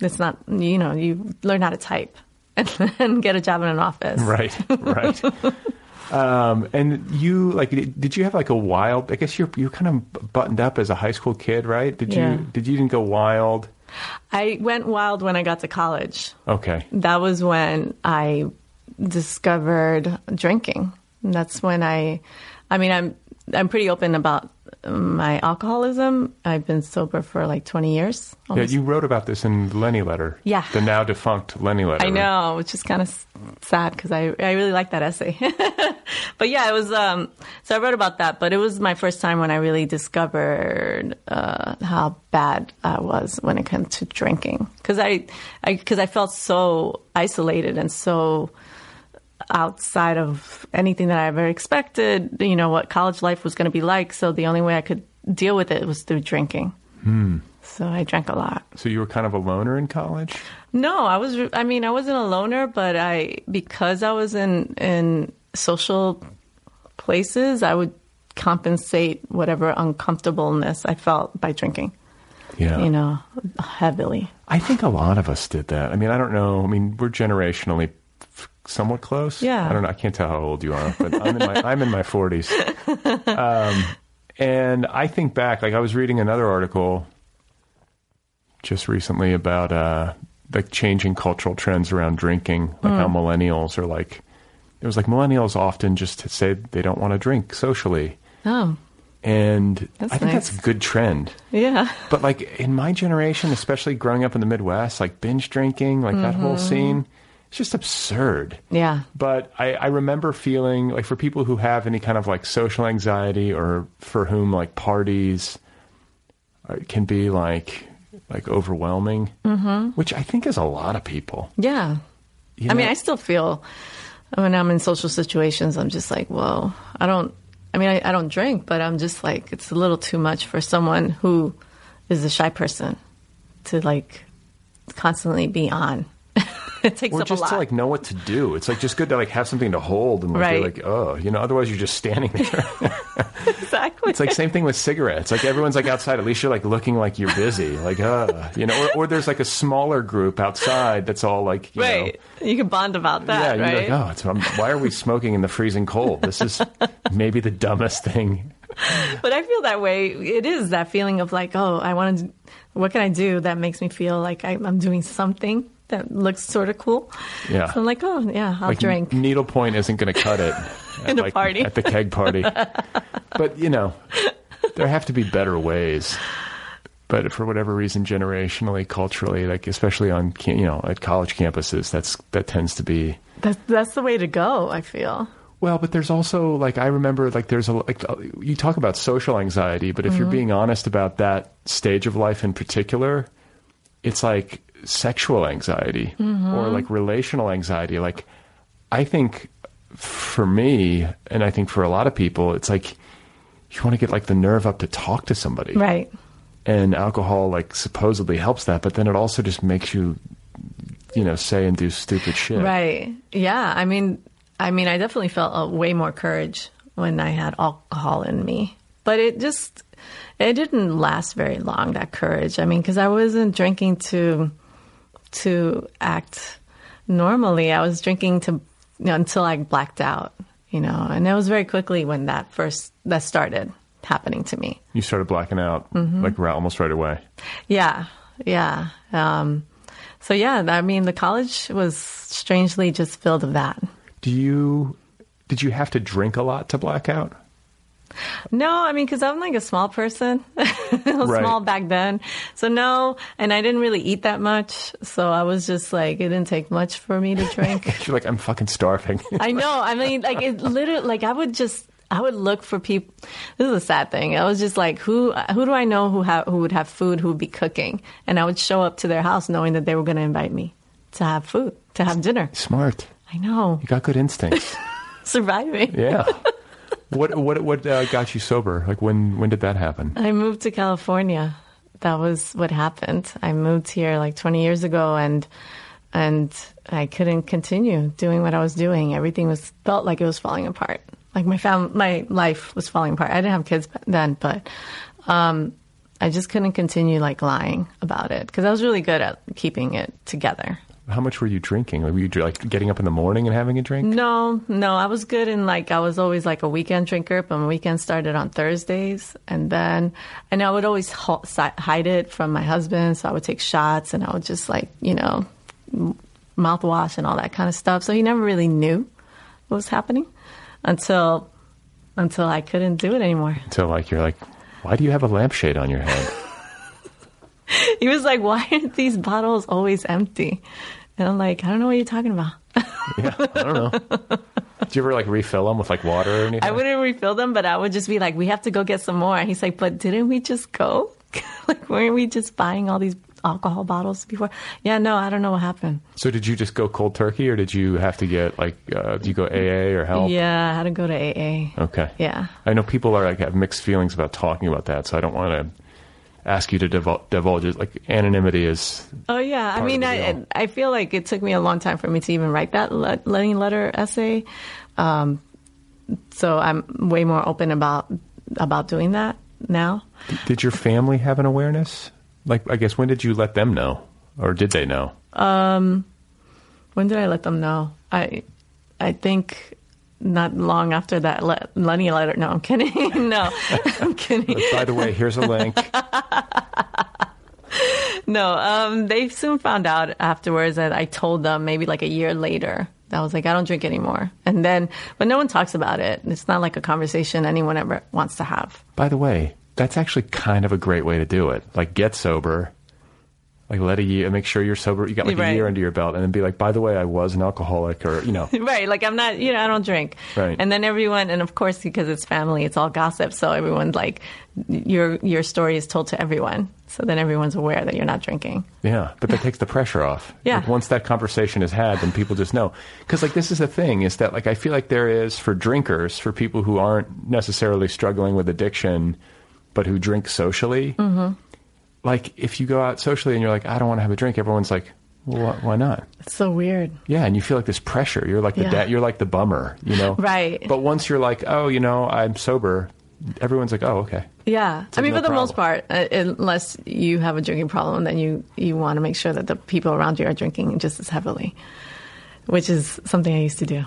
It's not, you know, you learn how to type and get a job in an office. Right, right. um, and you like, did you have like a wild? I guess you're you're kind of buttoned up as a high school kid, right? Did Yeah. you did you didn't go wild? I went wild when I got to college. Okay, that was when I discovered drinking. That's when I, I mean, I'm I'm pretty open about my alcoholism. I've been sober for like 20 years. yeah. You wrote about this in the Lenny letter. Yeah. the now defunct Lenny letter. I right? know, which is kind of sad because I I really like that essay. but yeah, it was. Um, so I wrote about that, but it was my first time when I really discovered uh, how bad I was when it came to drinking because I because I, felt so isolated and so outside of anything that I ever expected. You know what college life was going to be like. So the only way I could deal with it was through drinking. Hmm. So I drank a lot. So you were kind of a loner in college. No, I was. I mean, I wasn't a loner, but I because I was in in social places, I would compensate whatever uncomfortableness I felt by drinking. Yeah, You know, heavily. I think a lot of us did that. I mean, I don't know. I mean, we're generationally somewhat close. Yeah. I don't know. I can't tell how old you are, but I'm in my I'm in my 40s. Um, and I think back, like I was reading another article just recently about uh, like changing cultural trends around drinking, like how millennials are like. It was like millennials often just say they don't want to drink socially. Oh, and That's I think nice. that's a good trend. Yeah. But like in my generation, especially growing up in the Midwest, like binge drinking, like that whole Mhm. scene, it's just absurd. Yeah. But I, I remember feeling like for people who have any kind of like social anxiety or for whom like parties can be like like overwhelming, Mhm. which I think is a lot of people. Yeah. You I mean, I still feel when I'm in social situations, I'm just like, whoa, I don't, I mean, I, I don't drink, but I'm just like, it's a little too much for someone who is a shy person to like constantly be on. it takes or up a just lot. to like know what to do. It's like just good to like have something to hold and like, Right. like oh you know otherwise you're just standing there. exactly. It's like same thing with cigarettes. Like everyone's like outside. At least you're like looking like you're busy. Like uh you know. Or, or there's like a smaller group outside that's all like you know. right. You can bond about that, yeah, right? you're like, oh, it's, um, why are we smoking in the freezing cold? This is maybe the dumbest thing. But I feel that way. It is that feeling of like, oh, I want to, what can I do that makes me feel like I, I'm doing something that looks sort of cool? Yeah. So I'm like, oh, yeah, I'll like drink. needlepoint isn't going to cut it In at, a party. at the keg party. but you know, there have to be better ways. But for whatever reason, generationally, culturally, like especially on you know at college campuses, that's that tends to be That's, that's the way to go, I feel. well. But there's also like I remember like there's a like uh, you talk about social anxiety, but if you're Mhm. being honest about that stage of life in particular, it's like sexual anxiety Mhm. or like relational anxiety. Like I think for me, and I think for a lot of people, it's like you want to get like the nerve up to talk to somebody, Right. and alcohol like supposedly helps that, but then it also just makes you, you know, say and do stupid shit. Right. Yeah. I mean, I mean, I definitely felt a way more courage when I had alcohol in me, but it just, it didn't last very long. That courage. I mean, because I wasn't drinking to, to act normally. I was drinking to you know, until I blacked out. You know, and it was very quickly when that first that started happening to me. You started blacking out Mhm. like right, almost right away. Yeah, yeah. Um, so yeah, I mean, the college was strangely just filled with that. Do you? Did you have to drink a lot to black out? No, I mean, because I'm like a small person. Right. small back then. So no, and I didn't really eat that much. So I was just like, it didn't take much for me to drink. You're like, I'm fucking starving. I know. I mean, like it literally, like I would just, I would look for people. This is a sad thing. I was just like, who, who do I know who have, who would have food, who would be cooking? And I would show up to their house knowing that they were going to invite me to have food, to have dinner. Smart. I know. You got good instincts. Surviving. yeah. What what what uh, got you sober? Like when when did that happen? I moved to California. That was what happened. I moved here like 20 years ago and and I couldn't continue doing what I was doing. Everything was felt like it was falling apart. Like my fam my life was falling apart. I didn't have kids then, but um I just couldn't continue like lying about it because I was really good at keeping it together. How much were you drinking? Were you like getting up in the morning and having a drink? No, no, I was good in like I was always like a weekend drinker, but my weekend started on Thursdays, and then and I would always hide it from my husband, so I would take shots and I would just like you know mouthwash and all that kind of stuff. So he never really knew what was happening until until I couldn't do it anymore. Until like you're like, why do you have a lampshade on your head? He was like, "Why aren't these bottles always empty?" And I'm like, "I don't know what you're talking about." yeah, I don't know. Do you ever like refill them with like water or anything? I wouldn't refill them, but I would just be like, "We have to go get some more." And he's like, "But didn't we just go? like, weren't we just buying all these alcohol bottles before?" Yeah, no, I don't know what happened. So did you just go cold turkey, or did you have to get like, uh, do you go AA or help? Yeah, I had to go to AA. Okay. Yeah. I know people are like have mixed feelings about talking about that, so I don't want to ask you to divul- divulge it. Like anonymity is. Oh yeah, I mean, I. I feel like it took me a long time for me to even write that le- Lenny letter essay. Um, so I'm way more open about about doing that now. Did your family have an awareness? Like, I guess when did you let them know, or did they know? Um, when did I let them know? I I think not long after that le- Lenny letter. No, I'm kidding. no, I'm kidding. By the way, here's a link. No, um, they soon found out afterwards that I told them maybe like a year later I was like, I don't drink anymore. And then, but no one talks about it. It's not like a conversation anyone ever wants to have. By the way, that's actually kind of a great way to do it. Like get sober, like let a year, make sure you're sober. You got like Right. a year under your belt, and then be like, by the way, I was an alcoholic, or you know, right. Like I'm not, you know, I don't drink. Right. And then everyone, and of course, because it's family, it's all gossip. So everyone's like, your your story is told to everyone. So then everyone's aware that you're not drinking. yeah. But that takes the pressure off. Yeah. Like, once that conversation is had, then people just know. Because like this is the thing is that like I feel like there is for drinkers, for people who aren't necessarily struggling with addiction, but who drink socially. Mm-hmm. Like if you go out socially and you're like, I don't want to have a drink, everyone's like, well, why not? It's so weird. Yeah, and you feel like this pressure. You're like the Yeah. da- you're like the bummer, you know. Right. But once you're like, oh, you know, I'm sober, everyone's like, oh, okay. Yeah, I mean, no for the most part, uh, unless you have a drinking problem, then you you want to make sure that the people around you are drinking just as heavily, which is something I used to do.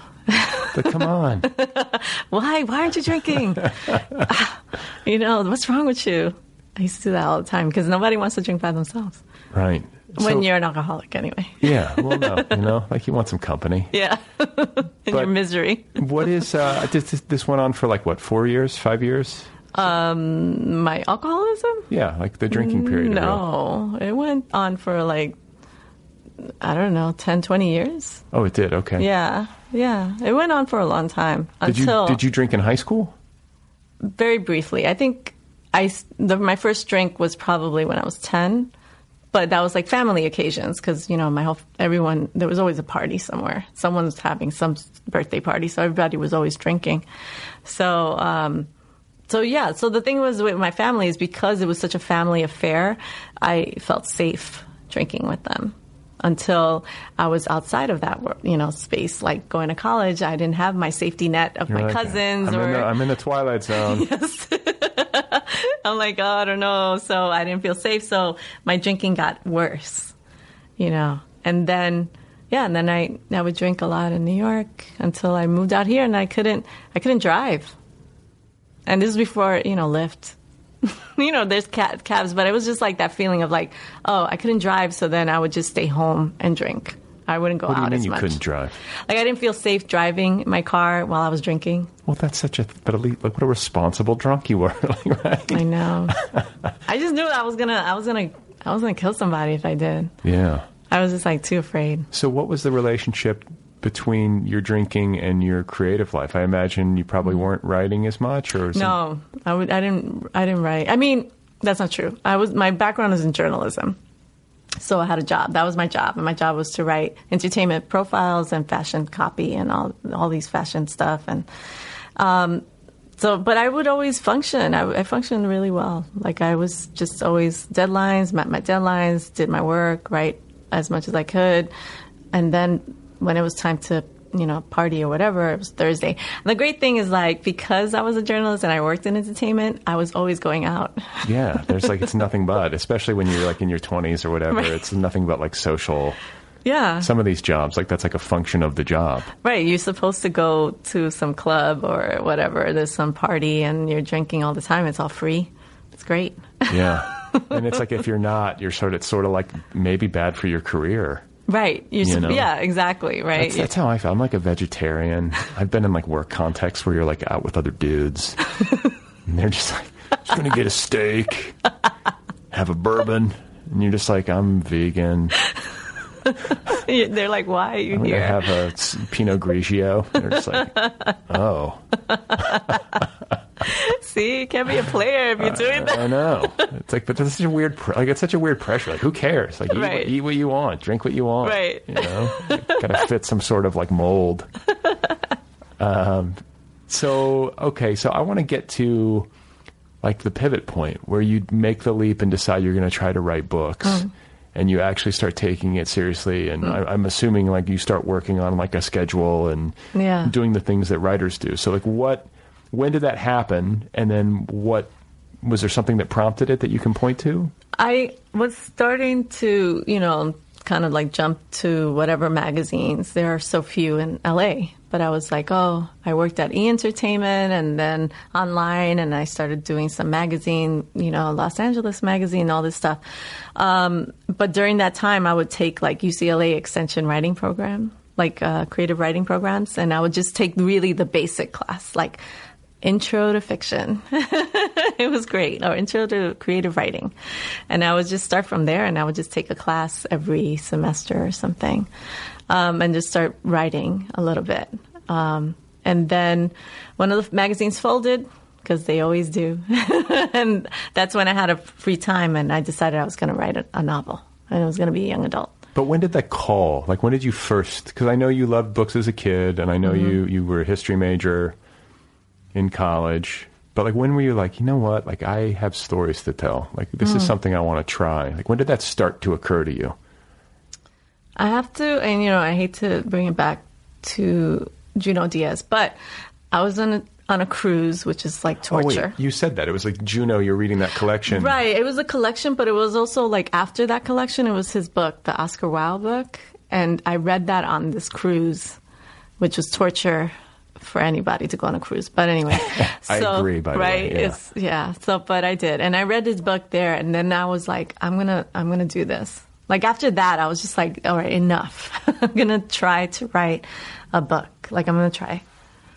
But come on, Why? Why aren't you drinking? you know, what's wrong with you? I used to do that all the time because nobody wants to drink by themselves right? when So- you're an alcoholic, anyway. yeah, well, no, you know, like you want some company. Yeah, in your misery. What is uh, this? this- went on for like what, four years, five years? Um, My alcoholism? Yeah, like the drinking period. No, it went on for like I don't know, 10, 20 years. Oh, it did. Okay. Yeah, yeah, it went on for a long time Did you until did you drink in high school? very briefly. I think I the, my first drink was probably when I was ten, but that was like family occasions because you know my whole everyone there was always a party somewhere. Someone's having some birthday party, so everybody was always drinking. So. Um, so yeah, so the thing was with my family is because it was such a family affair, I felt safe drinking with them until I was outside of that, you know, space. Like going to college, I didn't have my safety net of You're my like, cousins I'm or in the, I'm in the twilight zone. I'm like, oh, I don't know. So I didn't feel safe. So my drinking got worse, you know. And then, yeah, and then I, I would drink a lot in New York until I moved out here and I couldn't, I couldn't drive. And this is before, you know, Lyft. you know, there's ca- cabs, but it was just like that feeling of like, oh, I couldn't drive. So then I would just stay home and drink. I wouldn't go What do you out mean as you much. couldn't drive? Like I didn't feel safe driving my car while I was drinking. Well, that's such a but at least like what a responsible drunk you were, like, right? I know. I just knew I was gonna, I was gonna, I was gonna kill somebody if I did. Yeah. I was just like too afraid. So, what was the relationship between your drinking and your creative life? I imagine you probably weren't writing as much, or No, I would, I didn't, I didn't write. I mean, that's not true. I was, my background is in journalism. So I had a job. That was my job, and my job was to write entertainment profiles and fashion copy and all all these fashion stuff. And um, so, but I would always function. I, I functioned really well. Like I was just always deadlines, met my deadlines, did my work, write as much as I could, and then when it was time to you know party or whatever, it was Thursday. And the great thing is like because I was a journalist and I worked in entertainment, I was always going out. yeah, there's like it's nothing but, especially when you're like in your 20s or whatever. Right. It's nothing but like social. yeah. Some of these jobs, like that's like a function of the job. Right, you're supposed to go to some club or whatever. There's some party and you're drinking all the time. It's all free. It's great. Yeah, and it's like if you're not, you're sort of it's sort of like maybe bad for your career. Right. You're You know? yeah, exactly. Right. That's, that's how I feel. I'm like a vegetarian. I've been in like work contexts where you're like out with other dudes, and they're just like, just gonna get a steak, have a bourbon, and you're just like, I'm vegan. They're like, why are you I'm here? have a Pinot Grigio. They're just like, oh, See, you can't be a player if you're doing that. I know. It's like, but that's such a weird, pr- like it's such a weird pressure. Like, who cares? Like, eat, what- Right. eat what you want, drink what you want. Right. You know, got to fit some sort of like mold. Um, so okay, so I want to get to like the pivot point where you make the leap and decide you're going to try to write books. Mm. And you actually start taking it seriously, and I, I'm assuming like you start working on like a schedule and Yeah. doing the things that writers do. So like, what, when did that happen, and then what was there something that prompted it that you can point to? I was starting to, you know, kind of like jump to whatever magazines. There are so few in LA. But I was like, oh, I worked at E Entertainment and then online, and I started doing some magazine, you know, Los Angeles magazine, all this stuff. Um, but during that time, I would take like UCLA Extension Writing Program. like uh, creative writing programs, and I would just take really the basic class, like intro to fiction. it was great, or intro to creative writing, and I would just start from there, and I would just take a class every semester or something, um, and just start writing a little bit. Um, and then one of the magazines folded because they always do, and that's when I had a free time, and I decided I was going to write a, a novel, and it was going to be a young adult. But when did that call? Like, when did you first? Because I know you loved books as a kid, and I know Mm-hmm. you you were a history major in college. But like, when were you like, you know what? Like, I have stories to tell. Like, this Mm. is something I want to try. Like, when did that start to occur to you? I have to, and you know, I hate to bring it back to Junot Diaz, but I was on a, on a cruise, which is like Oh torture. wait, you said that it was like Junot. You're reading that collection, Right. It was a collection, but it was also like after that collection, it was his book, the Oscar Wao book. And I read that on this cruise, which was torture for anybody to go on a cruise. But anyway, I so, agree, by the way, right? yeah. It's, yeah. So, but I did. And I read his book there. And then I was like, I'm going to, I'm to do this. Like after that, I was just like, all right, enough. I'm going to try to write a book. Like I'm going to try.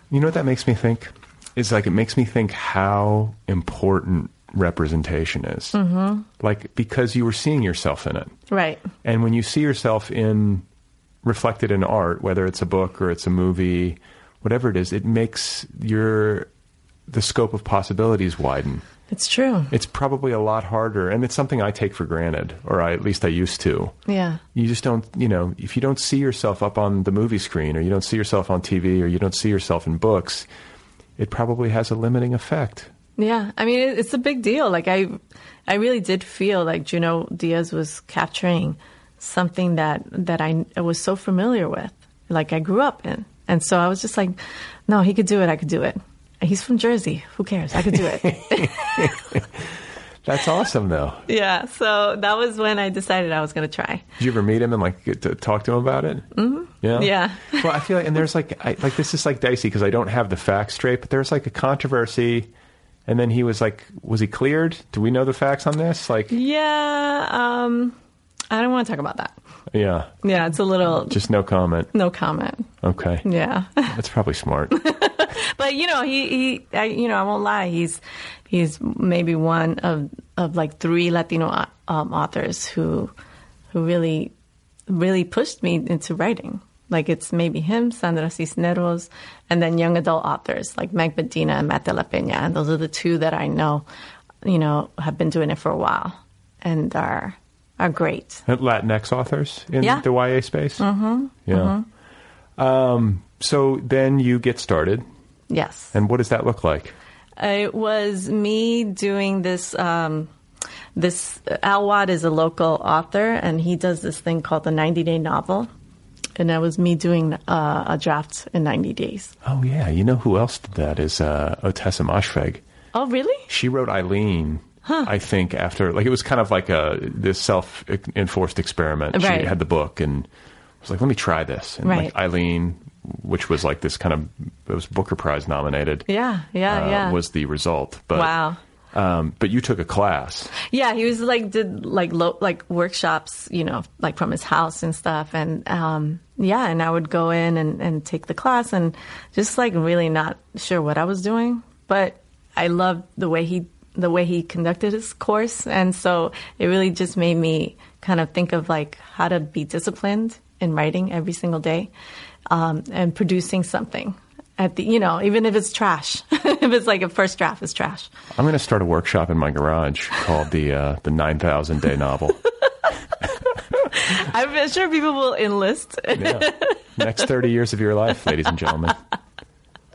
You know what that makes me think? Is like it makes me think how important representation is. Mm-hmm. Like because you were seeing yourself in it, Right. and when you see yourself in reflected in art, whether it's a book or it's a movie, whatever it is, it makes your the scope of possibilities widen. It's true. It's probably a lot harder, and it's something I take for granted, or I, at least I used to. Yeah. You just don't, you know, if you don't see yourself up on the movie screen, or you don't see yourself on TV, or you don't see yourself in books, it probably has a limiting effect. Yeah, I mean it, it's a big deal. Like I, I really did feel like Junot Diaz was capturing something that that I was so familiar with, like I grew up in, and so I was just like, no, he could do it. I could do it. He's from Jersey. Who cares? I could do it. That's awesome, though. yeah. So that was when I decided I was going to try. Did you ever meet him and like get to talk to him about it? Mm-hmm. Yeah. Yeah. well, I feel like, and there's like, I, like this is like dicey because I don't have the facts straight, but there's like a controversy, and then he was like, was he cleared? Do we know the facts on this? Like, Yeah. Um, I don't want to talk about that. Yeah, Yeah, it's a little just no comment. no comment. Okay, Yeah. that's probably smart. But you know, he he, I, you know, I won't lie. He's he's maybe one of of like three Latino um, authors who who really really pushed me into writing. Like it's maybe him, Sandra Cisneros, and then young adult authors like Meg Medina and Matt de la Peña. And those are the two that I know, you know, have been doing it for a while and are are great. Latinx authors in Yeah. the YA space. Mm-hmm. Yeah. Um, so then you get started, Yes. and what does that look like? It was me doing this. Um, this Al Watt is a local author, and he does this thing called the 90 Day Novel. And that was me doing uh, a draft in 90 days. Oh yeah, you know who else did that is uh, Ottessa Moshfegh. Oh, really? She wrote Eileen. I think after like it was kind of like a this self enforced experiment. Right. She had the book and was like, "Let me try this." And Right. like Eileen, which was like this kind of it was Booker Prize nominated. Yeah, yeah, uh, yeah. Was the result? But, wow. Um, but you took a class. Yeah, he was like did like lo- like workshops, you know, like from his house and stuff, and um, yeah, and I would go in and, and take the class, and just like really not sure what I was doing, but I loved the way he the way he conducted his course, and so it really just made me kind of think of like how to be disciplined in writing every single day, um, and producing something. At the, you know, even if it's trash, if it's like a first draft is trash. I'm going to start a workshop in my garage called the uh, the nine thousand day novel. I'm sure people will enlist. Yeah. Next 30 years of your life, ladies and gentlemen.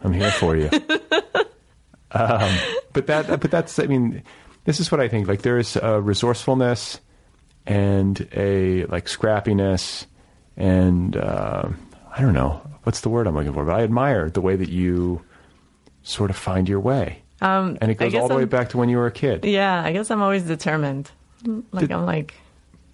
I'm here for you. Um, but that, but that's, I mean, this is what I think. Like, there's a resourcefulness and a like scrappiness, and uh, I don't know what's the word I'm looking for, but I admire the way that you sort of find your way. Um, And it goes all the way I'm- back to when you were a kid. Yeah, I guess I'm always determined. Like Did- I'm like,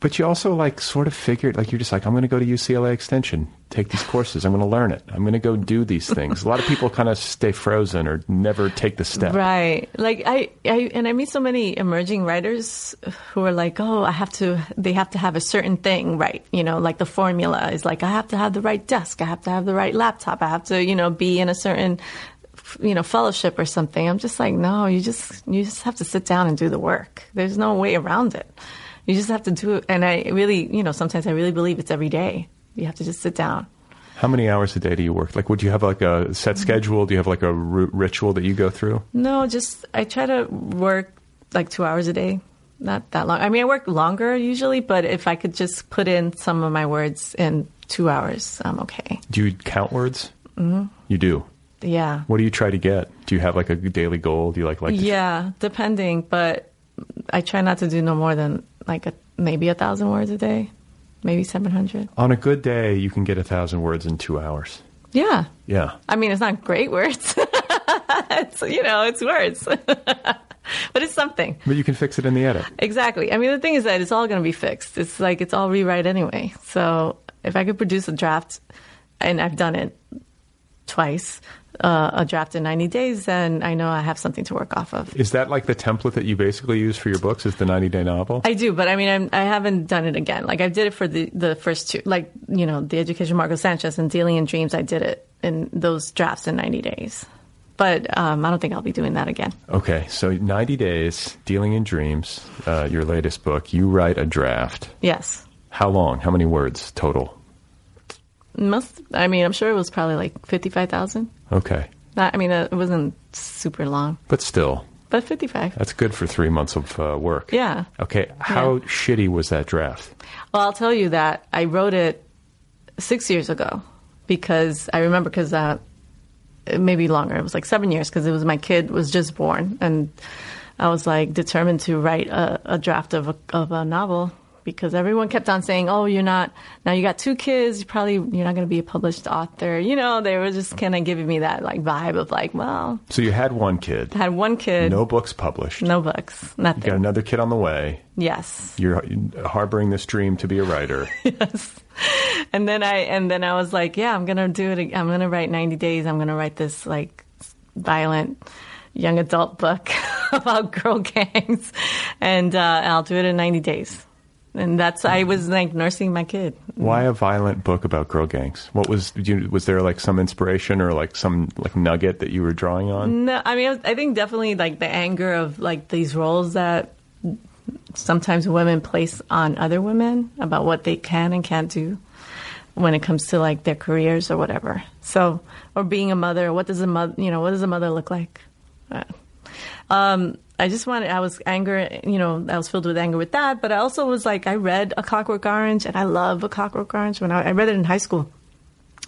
But you also like sort of figured like you're just like I'm going to go to UCLA Extension, take these courses. I'm going to learn it. I'm going to go do these things. A lot of people kind of stay frozen or never take the step. Right. Like I, I and I meet so many emerging writers who are like, "Oh, I have to they have to have a certain thing right." You know, like the formula is like I have to have the right desk, I have to have the right laptop, I have to, you know, be in a certain you know, fellowship or something. I'm just like, "No, you just you just have to sit down and do the work. There's no way around it." You just have to do it. And I really, you know, sometimes I really believe it's every day. You have to just sit down. How many hours a day do you work? Like, would you have like a set Mm-hmm. schedule? Do you have like a r- ritual that you go through? No, just I try to work like two hours a day. Not that long. I mean, I work longer usually, but if I could just put in some of my words in two hours, I'm okay. Do you count words? hmm You do. Yeah. What do you try to get? Do you have like a daily goal? Do you like like? yeah, depending, but I try not to do no more than like a, maybe a thousand words a day, maybe 700. On a good day, you can get a thousand words in two hours. Yeah. Yeah. I mean, it's not great words. it's, you know, it's words. but it's something. But you can fix it in the edit. Exactly. I mean, the thing is that it's all going to be fixed. It's like it's all rewrite anyway. So if I could produce a draft, and I've done it twice, uh, a draft in 90 days, then I know I have something to work off of. Is that like the template that you basically use for your books? Is the ninety day novel? I do, but I mean, I'm, I haven't done it again. Like I did it for the, the first two, like, you know, The Education of Margot Sanchez and Dealing in Dreams. I did it in those drafts in 90 days. But um, I don't think I'll be doing that again. Okay, so ninety days, dealing in dreams. Uh, your latest book. You write a draft. Yes. How long? How many words total? Must, I mean, I'm sure it was probably like 55,000. Okay, Not, I mean, it wasn't super long, but still, but 55. that's good for three months of uh, work. Yeah. Okay, how shitty was that draft? Well, I'll tell you that I wrote it six years ago because I remember because uh, maybe longer. It was like seven years because it was my kid was just born, and I was like determined to write a, a draft of a, of a novel because everyone kept on saying, "Oh, you're not now. You got two kids. You probably you're not going to be a published author." You know, they were just kind of giving me that like vibe of like, well, So you had one kid, had one kid, no books published. no books, You nothing. got another kid on the way. yes. You're harboring this dream to be a writer. Yes. And then I and then I was like, yeah, I'm gonna do it. I'm gonna write 90 days. I'm gonna write this like violent young adult book about girl gangs, and uh, I'll do it in 90 days. And that's I was like nursing my kid. Why a violent book about girl gangs? What was you, was there like some inspiration or like some like nugget that you were drawing on? No, I mean I think definitely like the anger of like these roles that sometimes women place on other women about what they can and can't do when it comes to like their careers or whatever. So, or being a mother, what does a mother, you know, what does a mother look like? Uh, Um, I just wanted, I was anger, you know, I was filled with anger with that, but I also was like, I read A Clockwork Orange and I love A Clockwork Orange when I, I read it in high school.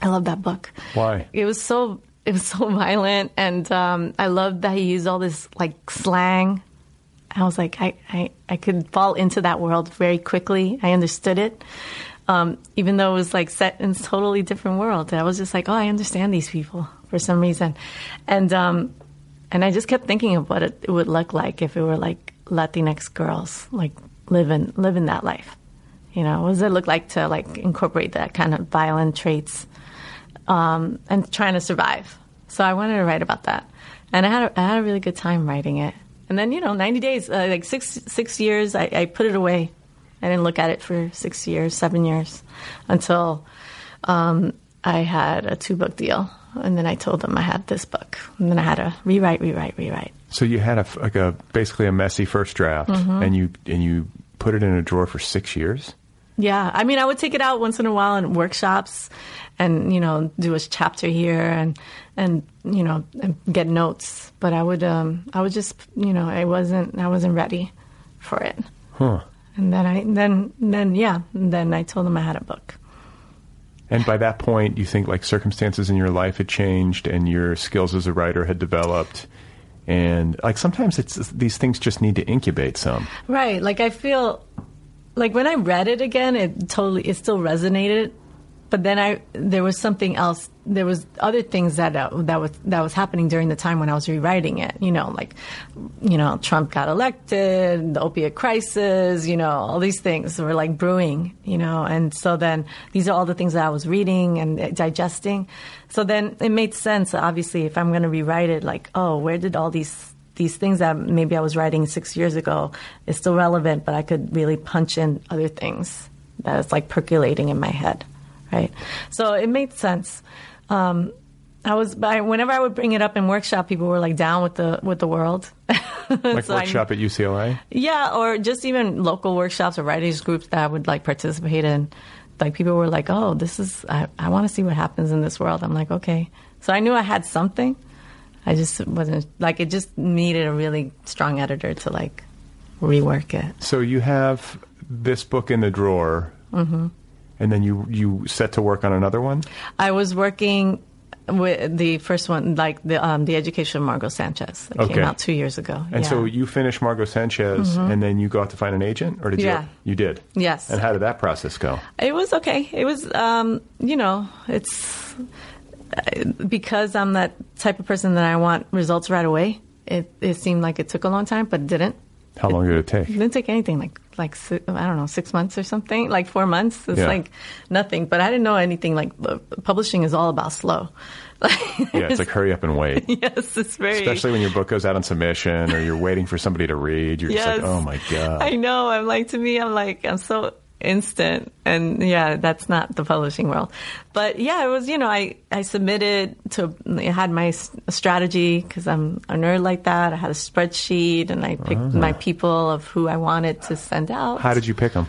I love that book. Why? It was so it was so violent, and um, I loved that he used all this like slang. I was like, I, I, I could fall into that world very quickly. I understood it, um, even though it was like set in a totally different world. I was just like, oh, I understand these people for some reason, and um, and I just kept thinking of what it, would look like if it were like Latinx girls like living living that life. You know, what does it look like to like incorporate that kind of violent traits? um, and trying to survive. So I wanted to write about that, and I had a, I had a really good time writing it. And then you know, ninety days, uh, like six six years, I, I put it away. I didn't look at it for six years, seven years, until um, I had a two book deal, and then I told them I had this book, and then I had to rewrite, rewrite, rewrite. So you had a like a basically a messy first draft, Mhm. and you and you put it in a drawer for six years. Yeah, I mean, I would take it out once in a while in workshops, and you know, do a chapter here and and you know, and get notes. But I would, um, I would just, you know, I wasn't, I wasn't ready for it. Huh. And then I, then, then, yeah, and then I told them I had a book. And by that point, you think like circumstances in your life had changed, and your skills as a writer had developed, and like sometimes it's these things just need to incubate some. Right. Like I feel like when I read it again, it totally it still resonated but then I there was something else. There was other things that uh, that was that was happening during the time when I was rewriting it. You know, like you know Trump got elected, the opiate crisis. You know, all these things were like brewing. You know, and so then these are all the things that I was reading and digesting. So then it made sense. Obviously, if I'm going to rewrite it, like oh, where did all these these things that maybe I was writing six years ago is still relevant, but I could really punch in other things that is like percolating in my head right? So it made sense. Um, I was I, whenever I would bring it up in workshop, people were like down with the with the world. like So I- workshop at UCLA. yeah, or just even local workshops or writers groups that I would like participate in. Like people were like, "Oh, this is I, I want to see what happens in this world." I'm like, "Okay." So I knew I had something. I just wasn't like it. Just needed a really strong editor to like rework it. So you have this book in the drawer, hmm and then you you set to work on another one. I was working with the first one, like the um, the education of Margot Sanchez that Okay. came out two years ago. And yeah. so you finished Margot Sanchez, Mhm. and then you go out to find an agent, or did Yeah. you? You did. Yes. And how did that process go? It was okay. It was, um, you know, it's because I'm that type of person that I want results right away. It it seemed like it took a long time, but it didn't. How long did it take? It didn't take anything. Like like I don't know, six months or something. Like four months. It's Yeah. like nothing. But I didn't know anything. Like publishing is all about slow. Yeah, it's like hurry up and wait. yes, it's very. Especially when your book goes out on submission, or you're waiting for somebody to read. You're just Yes. like, oh my god. I know. I'm like to me, I'm like I'm so instant, and yeah, that's not the publishing world. But yeah, it was. You know, I I submitted to. I had my strategy because I'm a nerd like that. I had a spreadsheet, and I picked Ah. my people of who I wanted to send out. How did you pick them?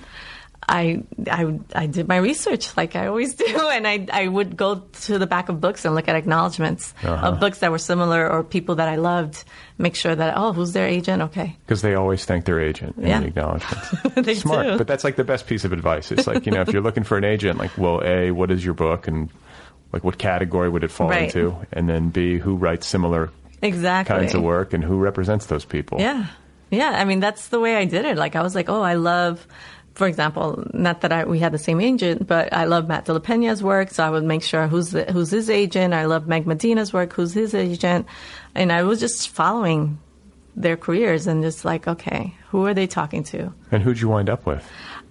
I, I, I did my research like I always do, and I, I would go to the back of books and look at acknowledgments Uh-huh. of books that were similar or people that I loved. Make sure that oh, who's their agent? Okay, Because they always thank their agent in Yeah. the acknowledgments. they Smart, do. but that's like the best piece of advice. It's like you know, if you're looking for an agent, like, well, a, what is your book, and like what category would it fall Right. into, and then b, who writes similar exactly kinds of work, and who represents those people. Yeah. Yeah. I mean, that's the way I did it. Like, I was like, oh, I love, for example, not that I, we had the same agent, but I love Matt De La Peña's work. So I would make sure who's the, who's his agent. I love Meg Medina's work. Who's his agent? And I was just following their careers and just like, okay, who are they talking to? And who'd you wind up with?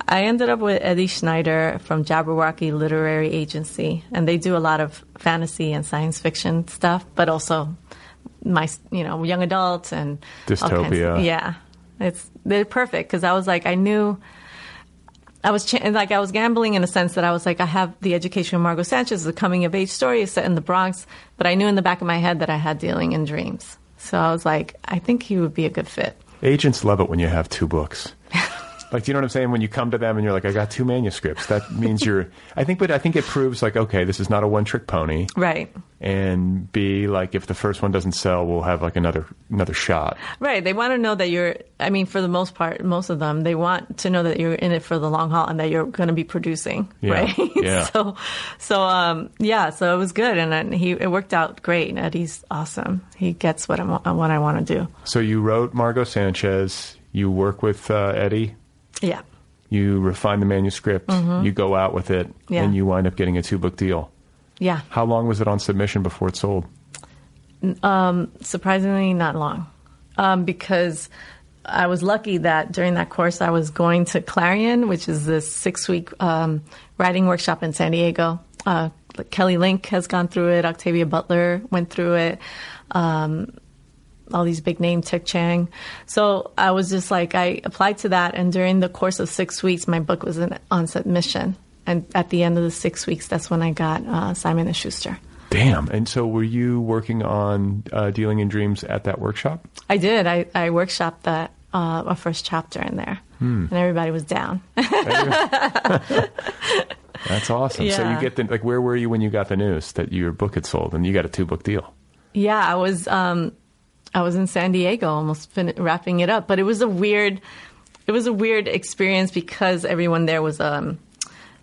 I ended up with Eddie Schneider from Jabberwocky Literary Agency, and they do a lot of fantasy and science fiction stuff, but also my, you know, young adults and kinds of- Dystopia. yeah, it's they're perfect because I was like, I knew. I was cha- like I was gambling in a sense that I was like I have the education of Margot Sanchez, the coming of age story is set in the Bronx, but I knew in the back of my head that I had dealing in dreams. So I was like, I think he would be a good fit. Agents love it when you have two books. like, do you know what I'm saying? When you come to them and you're like, I got two manuscripts, that means you're. I think, but I think it proves like, okay, this is not a one trick pony. Right. And B, like, if the first one doesn't sell, we'll have like another another shot. Right. They want to know that you're, I mean, for the most part, most of them, they want to know that you're in it for the long haul and that you're going to be producing. Yeah, Right. yeah. so, so, um, yeah, so it was good. And then he, it worked out great. Eddie's awesome. He gets what I want, what I want to do. So you wrote Margot Sanchez. You work with uh, Eddie. Yeah. You refine the manuscript. Mhm. You go out with it, Yeah. and you wind up getting a two book deal. Yeah. How long was it on submission before it sold? Um, surprisingly, not long, um, because I was lucky that during that course I was going to Clarion, which is this six-week um, writing workshop in San Diego. Uh, Kelly Link has gone through it. Octavia Butler went through it. Um, all these big name Ted Chiang. So I was just like I applied to that, and during the course of six weeks, my book was in, on submission. And at the end of the six weeks, that's when I got uh, Simon and Schuster. Damn. And so were you working on uh, Dealing in Dreams at that workshop? I did. I, I workshopped that uh, a first chapter in there, Hmm. and everybody was down. That's awesome. So you get the like where were you when you got the news that your book had sold and you got a two book deal? yeah, I was um, I was in San Diego, almost fin- wrapping it up, but it was a weird it was a weird experience because everyone there was um,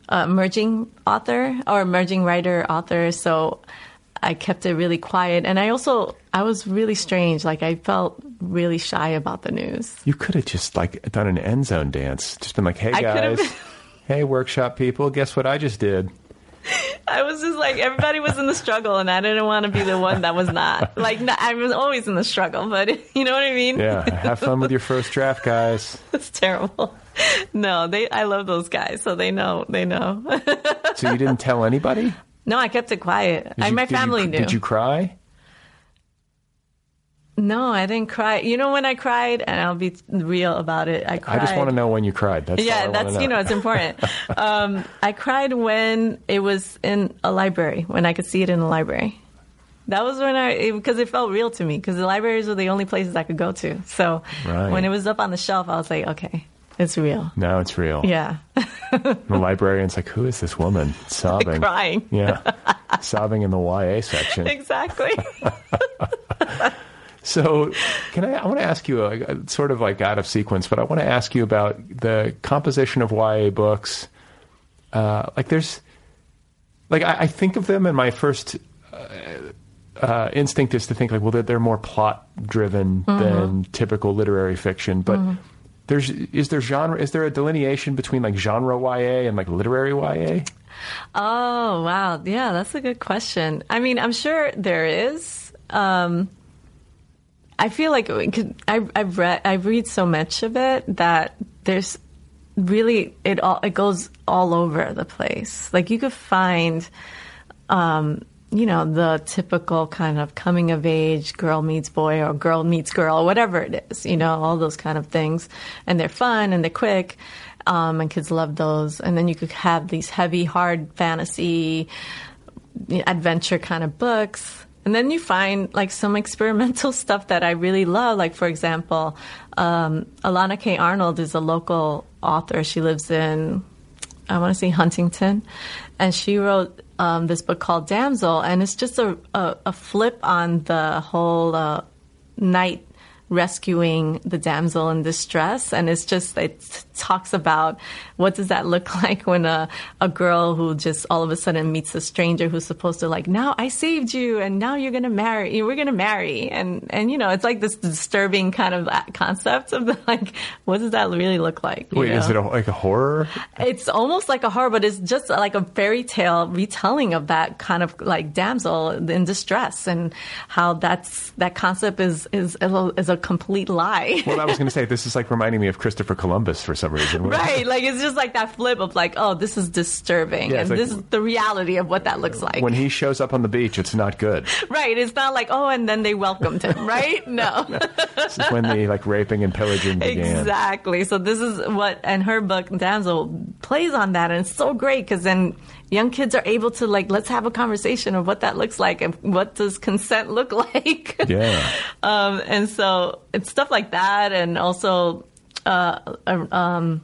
a emerging author or emerging writer author, so. I kept it really quiet, and I also I was really strange. Like I felt really shy about the news. You could have just like done an end zone dance. Just been like, hey guys, hey workshop people, guess what I just did? I was just like everybody was in the struggle, and I didn't want to be the one that was not. Like no, I was always in the struggle, but you know what I mean? Yeah, have fun with your first draft, guys. it's terrible. No, they. I love those guys, so they know. They know. So you didn't tell anybody? no, I kept it quiet. Did I, you- my did you- family knew. Did you cry? No, I didn't cry. You know when I cried, and I'll be real about it. I cried. I just want to know when you cried. That's yeah, that's know. you know it's important. um, I cried when it was in a library when I could see it in a library. That was when I because it, felt real to me because the libraries were the only places I could go to. So Right. when it was up on the shelf, I was like, okay, it's real. Now it's real. Yeah, The librarian's like, "Who is this woman sobbing?" crying. Yeah, sobbing in the YA section. exactly. So, can I? I want to ask you, a, sort of like out of sequence, but I want to ask you about the composition of YA books. Uh, like, there's, like, I, I think of them, and my first uh, uh, instinct is to think like, well, they're, they're more plot driven than typical literary fiction. But there's, is there genre? Is there a delineation between like genre YA and like literary YA? Oh wow, yeah, that's a good question. I mean, I'm sure there is. Um, I feel like I, I've read I read so much of it that there's really it all it goes all over the place. Like you could find, um, you know, the typical kind of coming of age girl meets boy or girl meets girl, whatever it is. You know, all those kind of things, and they're fun and they're quick. Um, and kids love those. And then you could have these heavy, hard fantasy, adventure kind of books. And then you find like some experimental stuff that I really love. Like, for example, um, Elana K. Arnold is a local author. She lives in, I want to say Huntington. And she wrote um, this book called Damsel. And it's just a, a, a flip on the whole uh, knight rescuing the damsel in distress and it's just it talks about what does that look like when a, a girl who just all of a sudden meets a stranger who's supposed to like now i saved you and now you're gonna marry we're gonna marry and and you know it's like this disturbing kind of uh, concept of the, like what does that really look like Wait, is it a, like a horror? it's almost like a horror, but it's just like a fairy tale retelling of that kind of like damsel in distress and how that's that concept is is is a, is a complete lie. Well, I was going to say this is like reminding me of Christopher Columbus for some reason. Right, like it's just like that flip of like, oh, this is disturbing, Yeah, and like- this is the reality of what that looks like. When he shows up on the beach, it's not good. right, it's not like, oh, and then they welcomed him, right? No, This is when the like raping and pillaging began. Exactly. So this is what, and her book Damsel plays on that, and it's so great because then young kids are able to like, let's have a conversation of what that looks like and what does consent look like. Yeah. um, and so it's stuff like that, and also. Uh, um,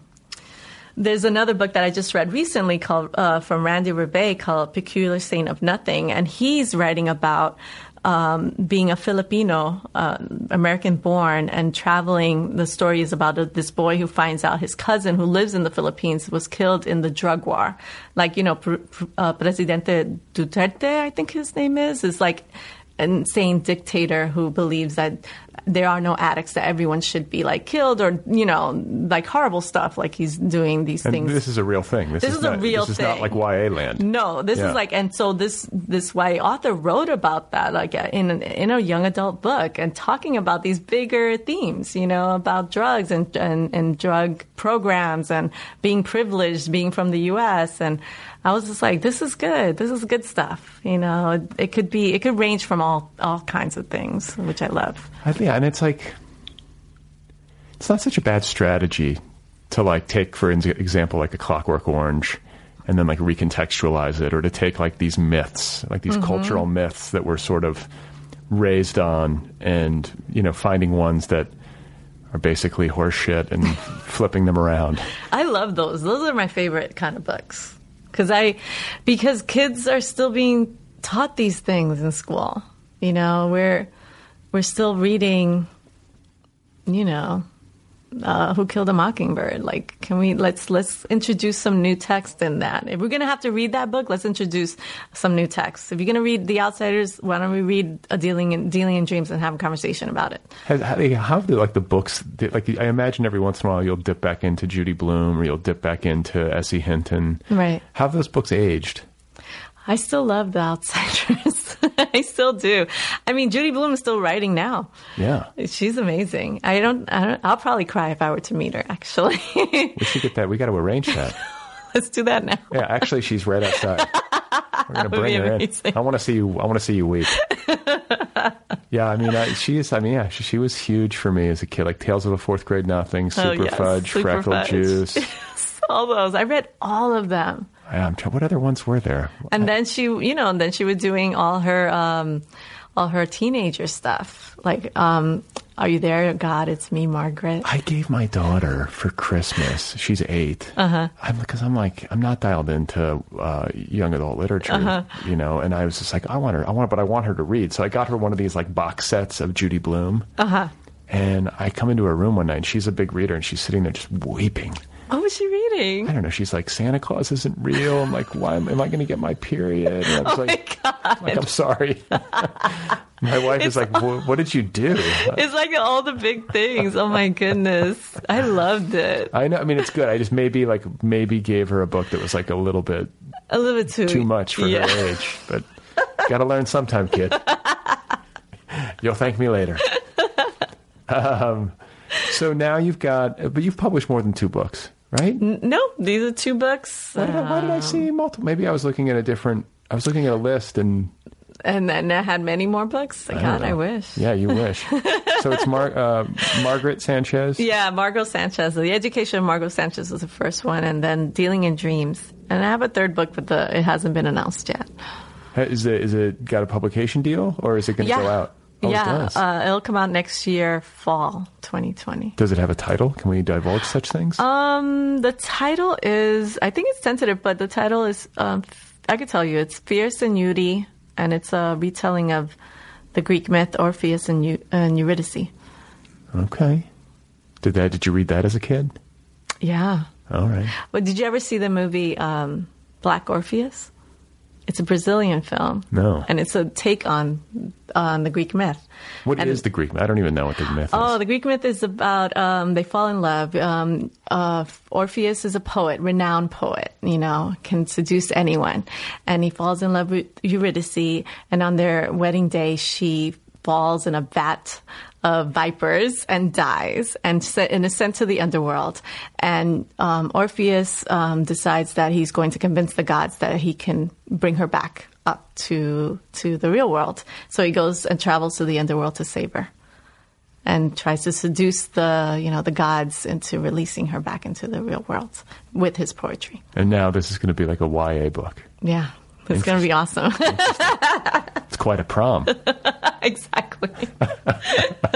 there's another book that I just read recently called uh, from Randy Ribay called Peculiar Saint of Nothing, and he's writing about um, being a Filipino, uh, American born, and traveling. The story is about a, this boy who finds out his cousin, who lives in the Philippines, was killed in the drug war. Like, you know, Pr- Pr- uh, Presidente Duterte, I think his name is, is like an insane dictator who believes that there are no addicts, that everyone should be like killed or, you know, like horrible stuff, like he's doing these And things. this is a real thing. This, This is a not, real This is not like YA land. No, this Yeah. is like, and so this this YA author wrote about that, like in an, in a young adult book, and talking about these bigger themes, you know, about drugs and and, and drug programs and being privileged, being from the U.S. And I was just like, this is good. This is good stuff. You know, it, it could be, it could range from all all kinds of things, which I love. I think, and it's like, it's not such a bad strategy to like take, for example, like a Clockwork Orange, and then like recontextualize it, or to take like these myths, like these mm-hmm. cultural myths that were sort of raised on, and you know, finding ones that are basically horseshit and flipping them around. I love those. Those are my favorite kind of books because I because kids are still being taught these things in school. You know, we're we're still reading. You know, uh, who killed a mockingbird? Like, can we let's let's introduce some new text in that. If we're gonna have to read that book, let's introduce some new text. If you're gonna read The Outsiders, why don't we read a Dealing in Dealing in Dreams and have a conversation about it? How, how do like the books? Like I imagine every once in a while you'll dip back into Judy Blume or you'll dip back into S.E. Hinton. Right. How have those books aged? I still love The Outsiders. I still do. I mean, Judy Blume is still writing now. Yeah. She's amazing. I don't, I don't. I'll probably cry if I were to meet her. Actually, We should get that. We got to arrange that. let's do that now. Yeah, actually, she's right outside. We're gonna bring her in. I want to see you. I want to see you weep. yeah, I mean, I, she is. I mean, yeah, she, she was huge for me as a kid. Like Tales of a Fourth Grade Nothing, Super Oh, yes, Fudge, Super Freckle Fudge. Juice. All those. I read all of them. I'm trying, what other ones were there? And then she, you know, and then she was doing all her, um, all her teenager stuff. Like, um, Are You There, God? It's Me, Margaret. I gave my daughter for Christmas. She's 8 Uh-huh. I'm because I'm like I'm not dialed into uh, young adult literature, Uh-huh. you know. And I was just like, I want her, I want, but I want her to read. So I got her one of these like box sets of Judy Blume. Uh huh. And I come into her room one night. and She's a big reader, and she's sitting there just weeping. What was she reading? I don't know. She's like, Santa Claus isn't real. I'm like, why am, am I going to get my period? And I was Oh like, my God. like, I'm sorry. my wife is like, "Wha- what did you do? It's like all the big things. Oh my goodness. I loved it. I know. I mean, it's good. I just maybe like maybe gave her a book that was like a little bit A little bit too too much for yeah. her age, but got to learn sometime, kid. You'll thank me later. Um, so now you've got, but you've published more than two books, right? No, these are two books. Why did, I, why did I see multiple? Maybe I was looking at a different. I was looking at a list, and And then I had many more books. I God, know. I wish. Yeah, you wish. so it's Mar- uh, Margaret Sanchez. Yeah, Margot Sanchez. The Education of Margot Sanchez was the first one, and then Dealing in Dreams. And I have a third book, but the, it hasn't been announced yet. Is it is it got a publication deal, or is it going to yeah. go out? Oh, yeah, uh, it'll come out next year, fall 2020. Does it have a title? Can we divulge such things? Um, the title is, I think it's sensitive, but the title is, um, I could tell you, it's Fierce and Eurydice, and it's a retelling of the Greek myth Orpheus and, Eu- and Eurydice. okay. Did that? Did you read that as a kid? Yeah. All right. But did you ever see the movie um, Black Orpheus? It's a Brazilian film. No. And it's a take on on the Greek myth. What is And- the Greek? Myth? I don't even know what the myth is. Oh, the Greek myth is about um, they fall in love. Um, uh, Orpheus is a poet, renowned poet. You know, can seduce anyone, and he falls in love with Eurydice. And on their wedding day, she falls in a vat of vipers and dies, and, se- and is sent to the underworld. And um, Orpheus um, decides that he's going to convince the gods that he can bring her back up to to the real world. So he goes and travels to the underworld to save her and tries to seduce the you know the gods into releasing her back into the real world with his poetry. and now this is going to be like a YA book. Yeah, it's going to be awesome. It's quite a prom. exactly.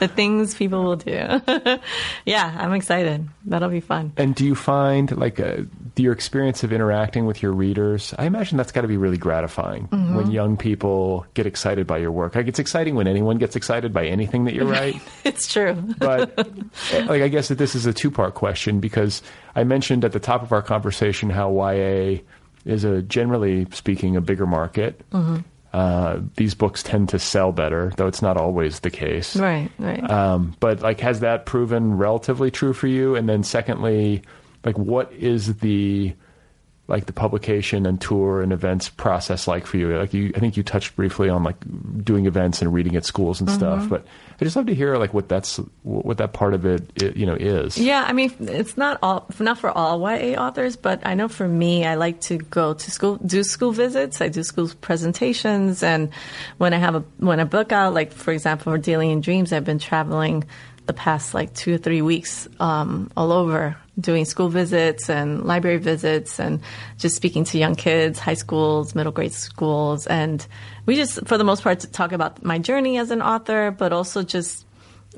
the things people will do. yeah, I'm excited. That'll be fun. and do you find like uh, your experience of interacting with your readers? I imagine that's got to be really gratifying Mm-hmm. when young people get excited by your work. Like it's exciting when anyone gets excited by anything that you write. It's true. but uh, like I guess that this is a two part question because I mentioned at the top of our conversation how YA is a generally speaking a bigger market. Mm-hmm. Uh, these books tend to sell better, though it's not always the case. right, right. Um, but like, has that proven relatively true for you? And then secondly, like, what is the like the publication and tour and events process like for you? Like, you, I think you touched briefly on like doing events and reading at schools and Mm-hmm. stuff. But I just love to hear like what that's what that part of it, i you know, is. Yeah, I mean, it's not all not for all YA authors, but I know for me, I like to go to school, do school visits. I do school presentations, and when I have a when a book out, like for example, for Dealing in Dreams, I've been traveling the past like two or three weeks um, all over doing school visits and library visits and just speaking to young kids, high schools, middle grade schools, and we just for the most part talk about my journey as an author, but also just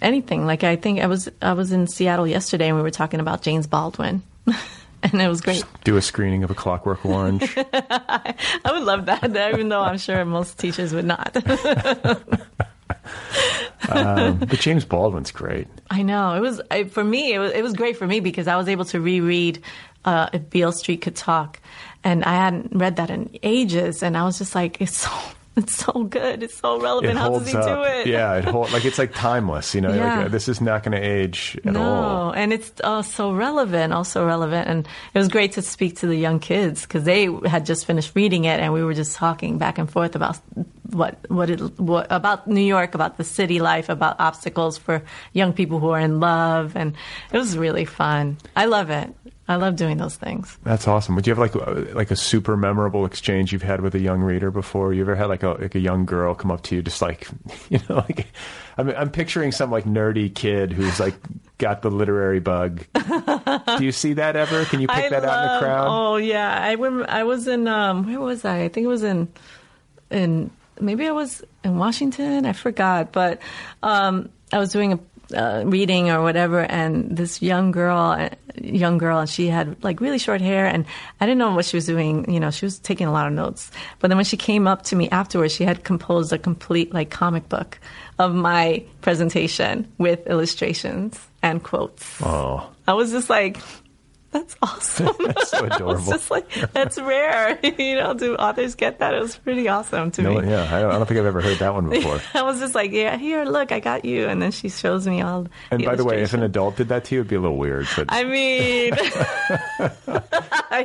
anything. Like I think I was I was in Seattle yesterday and we were talking about James Baldwin. and it was great. Do a screening of a Clockwork Orange. I would love that, even though I'm sure most teachers would not. um, but James Baldwin's great. I know it was I, for me. It was it was great for me because I was able to reread uh, "If Beale Street Could Talk," and I hadn't read that in ages, and I was just like, it's so It's so good. It's so It relevant. How does holds he up. do it? Yeah, it hold, like it's like timeless. You know, Yeah. like, uh, this is not going to age at no, all. and it's oh, so relevant, also relevant, and it was great to speak to the young kids because they had just finished reading it, and we were just talking back and forth about what what it what about New York, about the city life, about obstacles for young people who are in love, and it was really fun. I love it. I love doing those things. That's awesome. Would you have like uh, like a super memorable exchange you've had with a young reader before? You ever had like a like a young girl come up to you, just like you know, like I'm I'm picturing some like nerdy kid who's like got the literary bug. Do you see that ever? Can you pick I that out in the crowd? Oh yeah, I rem- I was in um where was I? I think it was in in maybe I was in Washington. I forgot, but um I was doing a uh, reading or whatever, and this young girl, young girl, and she had like really short hair, and I didn't know what she was doing. You know, she was taking a lot of notes. But then when she came up to me afterwards, she had composed a complete like comic book of my presentation with illustrations and quotes. Oh, I was just like, that's awesome. That's so adorable. just like, that's rare. you know, do authors get that? It was pretty awesome to no, me. yeah, I don't, I don't think I've ever heard that one before. I was just like, yeah, here, look, I got you. And then she shows me all. And by the way, if an adult did that to you, it'd be a little weird. But I mean,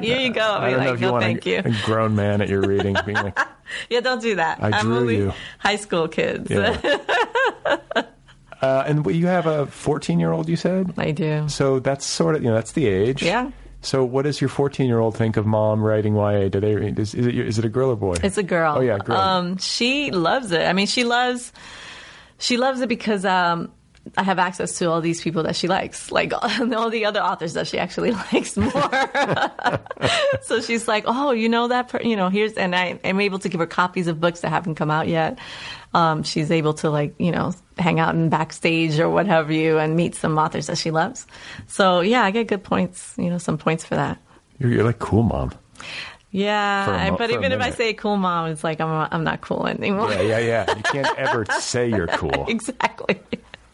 here you go. I'll be like, no, thank a, you. a grown man at your reading being like, Yeah, don't do that. I I'm drew only you. high school kids. Yeah. Uh, and you have a 14 year old, you said? I do. So that's sort of, you know, that's the age. Yeah. So what does your 14 year old think of mom writing YA? Do they, is, is, it, is it a girl or boy? It's a girl. Oh, yeah, girl. Um, she loves it. I mean, she loves she loves it because um, I have access to all these people that she likes, like all the other authors that she actually likes more. so she's like, "Oh, you know that? Per-, you know, here's," and I am able to give her copies of books that haven't come out yet. Um, she's able to like you know hang out in backstage or what have you and meet some authors that she loves. So yeah, I get good points. You know, some points for that. You're, you're like cool mom. Yeah, mo- but even if I say cool mom, it's like I'm I'm not cool anymore. Yeah, yeah, yeah. You can't ever say you're cool. exactly.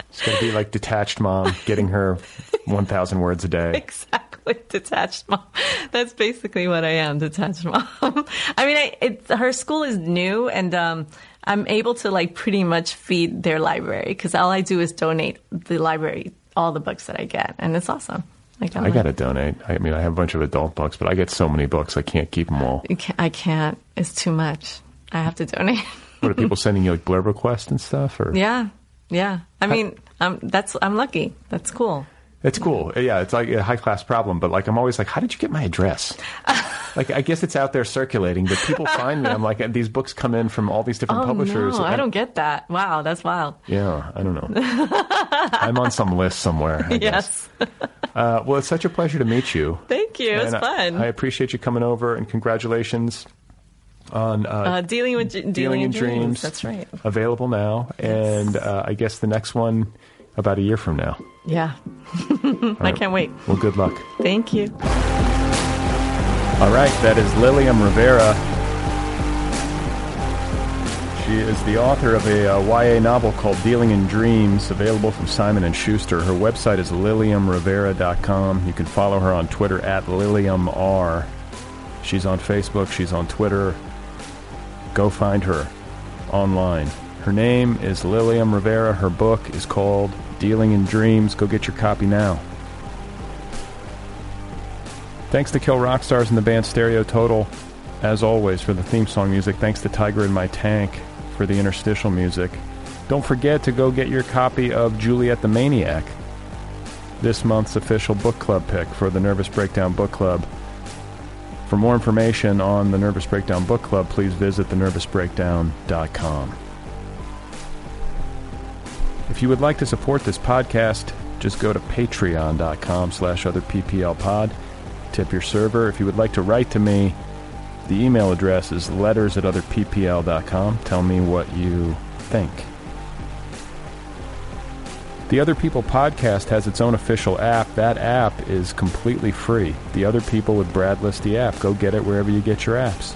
It's going to be like detached mom getting her 1,000 words a day. Exactly, detached mom. That's basically what I am, detached mom. I mean, I, her school is new, and um, I'm able to like pretty much feed their library because all I do is donate the library all the books that I get, and it's awesome. Like I'm I got to donate. I mean, I have a bunch of adult books, but I get so many books, I can't keep them all. can't- I can't. It's too much. I have to donate. What are people sending you, like blurb requests and stuff? Or yeah, yeah. I mean, I'm that's I'm lucky. That's cool. It's cool. Yeah, it's like a high class problem, but like I'm always like, how did you get my address? like I guess it's out there circulating, but people find me. I'm like, these books come in from all these different Oh publishers. no, I don't get that. Wow, that's wild. Yeah, I don't know. I'm on some list somewhere. I guess. Yes. Uh, well, it's such a pleasure to meet you. Thank you. It was I- fun. I, appreciate you coming over, and congratulations on uh, uh, dealing with dealing, Dealing in Dreams. That's right. available now, and uh, I guess the next one about a year from now. Yeah. I can't wait. Well, good luck. Thank you. All right, that is Lilliam Rivera. She is the author of a uh, YA novel called Dealing in Dreams, available from Simon & Schuster. Her website is lilliamrivera.com. You can follow her on Twitter at lilliamr. She's on Facebook, she's on Twitter. Go find her online. Her name is Lilliam Rivera. Her book is called Dealing in Dreams. Go get your copy now. Thanks to Kill Rock Stars and the band Stereo Total, as always, for the theme song music. Thanks to Tiger in My Tank for the interstitial music. Don't forget to go get your copy of Juliet the Maniac, this month's official book club pick for the Nervous Breakdown Book Club. For more information on the Nervous Breakdown Book Club, please visit thenervousbreakdown.com. If you would like to support this podcast, just go to patreon.com slash otherpplpod. Tip your server. If you would like to write to me, the email address is letters at otherppl.com. Tell me what you think. The Other People podcast has its own official app. That app is completely free. The Other People with Brad Listi app. Go get it wherever you get your apps.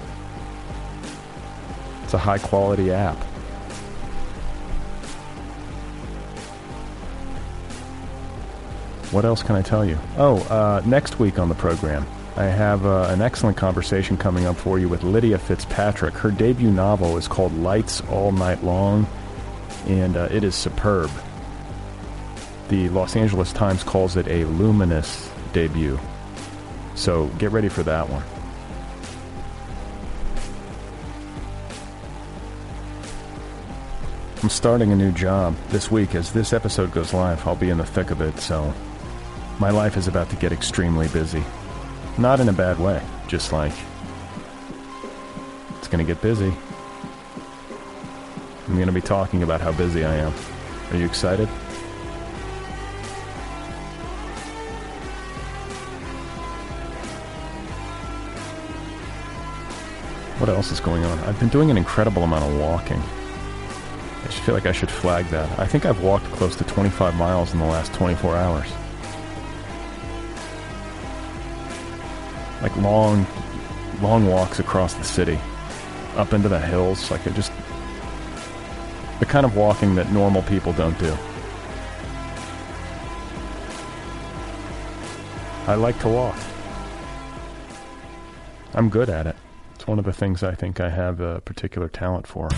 It's a high quality app. What else can I tell you? Oh, uh, next week on the program, I have uh, an excellent conversation coming up for you with Lydia Fitzpatrick. Her debut novel is called Lights All Night Long, and uh, it is superb. The Los Angeles Times calls it a luminous debut. So get ready for that one. I'm starting a new job this week. As this episode goes live, I'll be in the thick of it, so my life is about to get extremely busy. Not in a bad way, just like it's going to get busy. I'm going to be talking about how busy I am. Are you excited? What else is going on? I've been doing an incredible amount of walking. I just feel like I should flag that. I think I've walked close to 25 miles in the last 24 hours. Like long, long walks across the city, up into the hills. Like I just, the kind of walking that normal people don't do. I like to walk. I'm good at it. It's one of the things I think I have a particular talent for.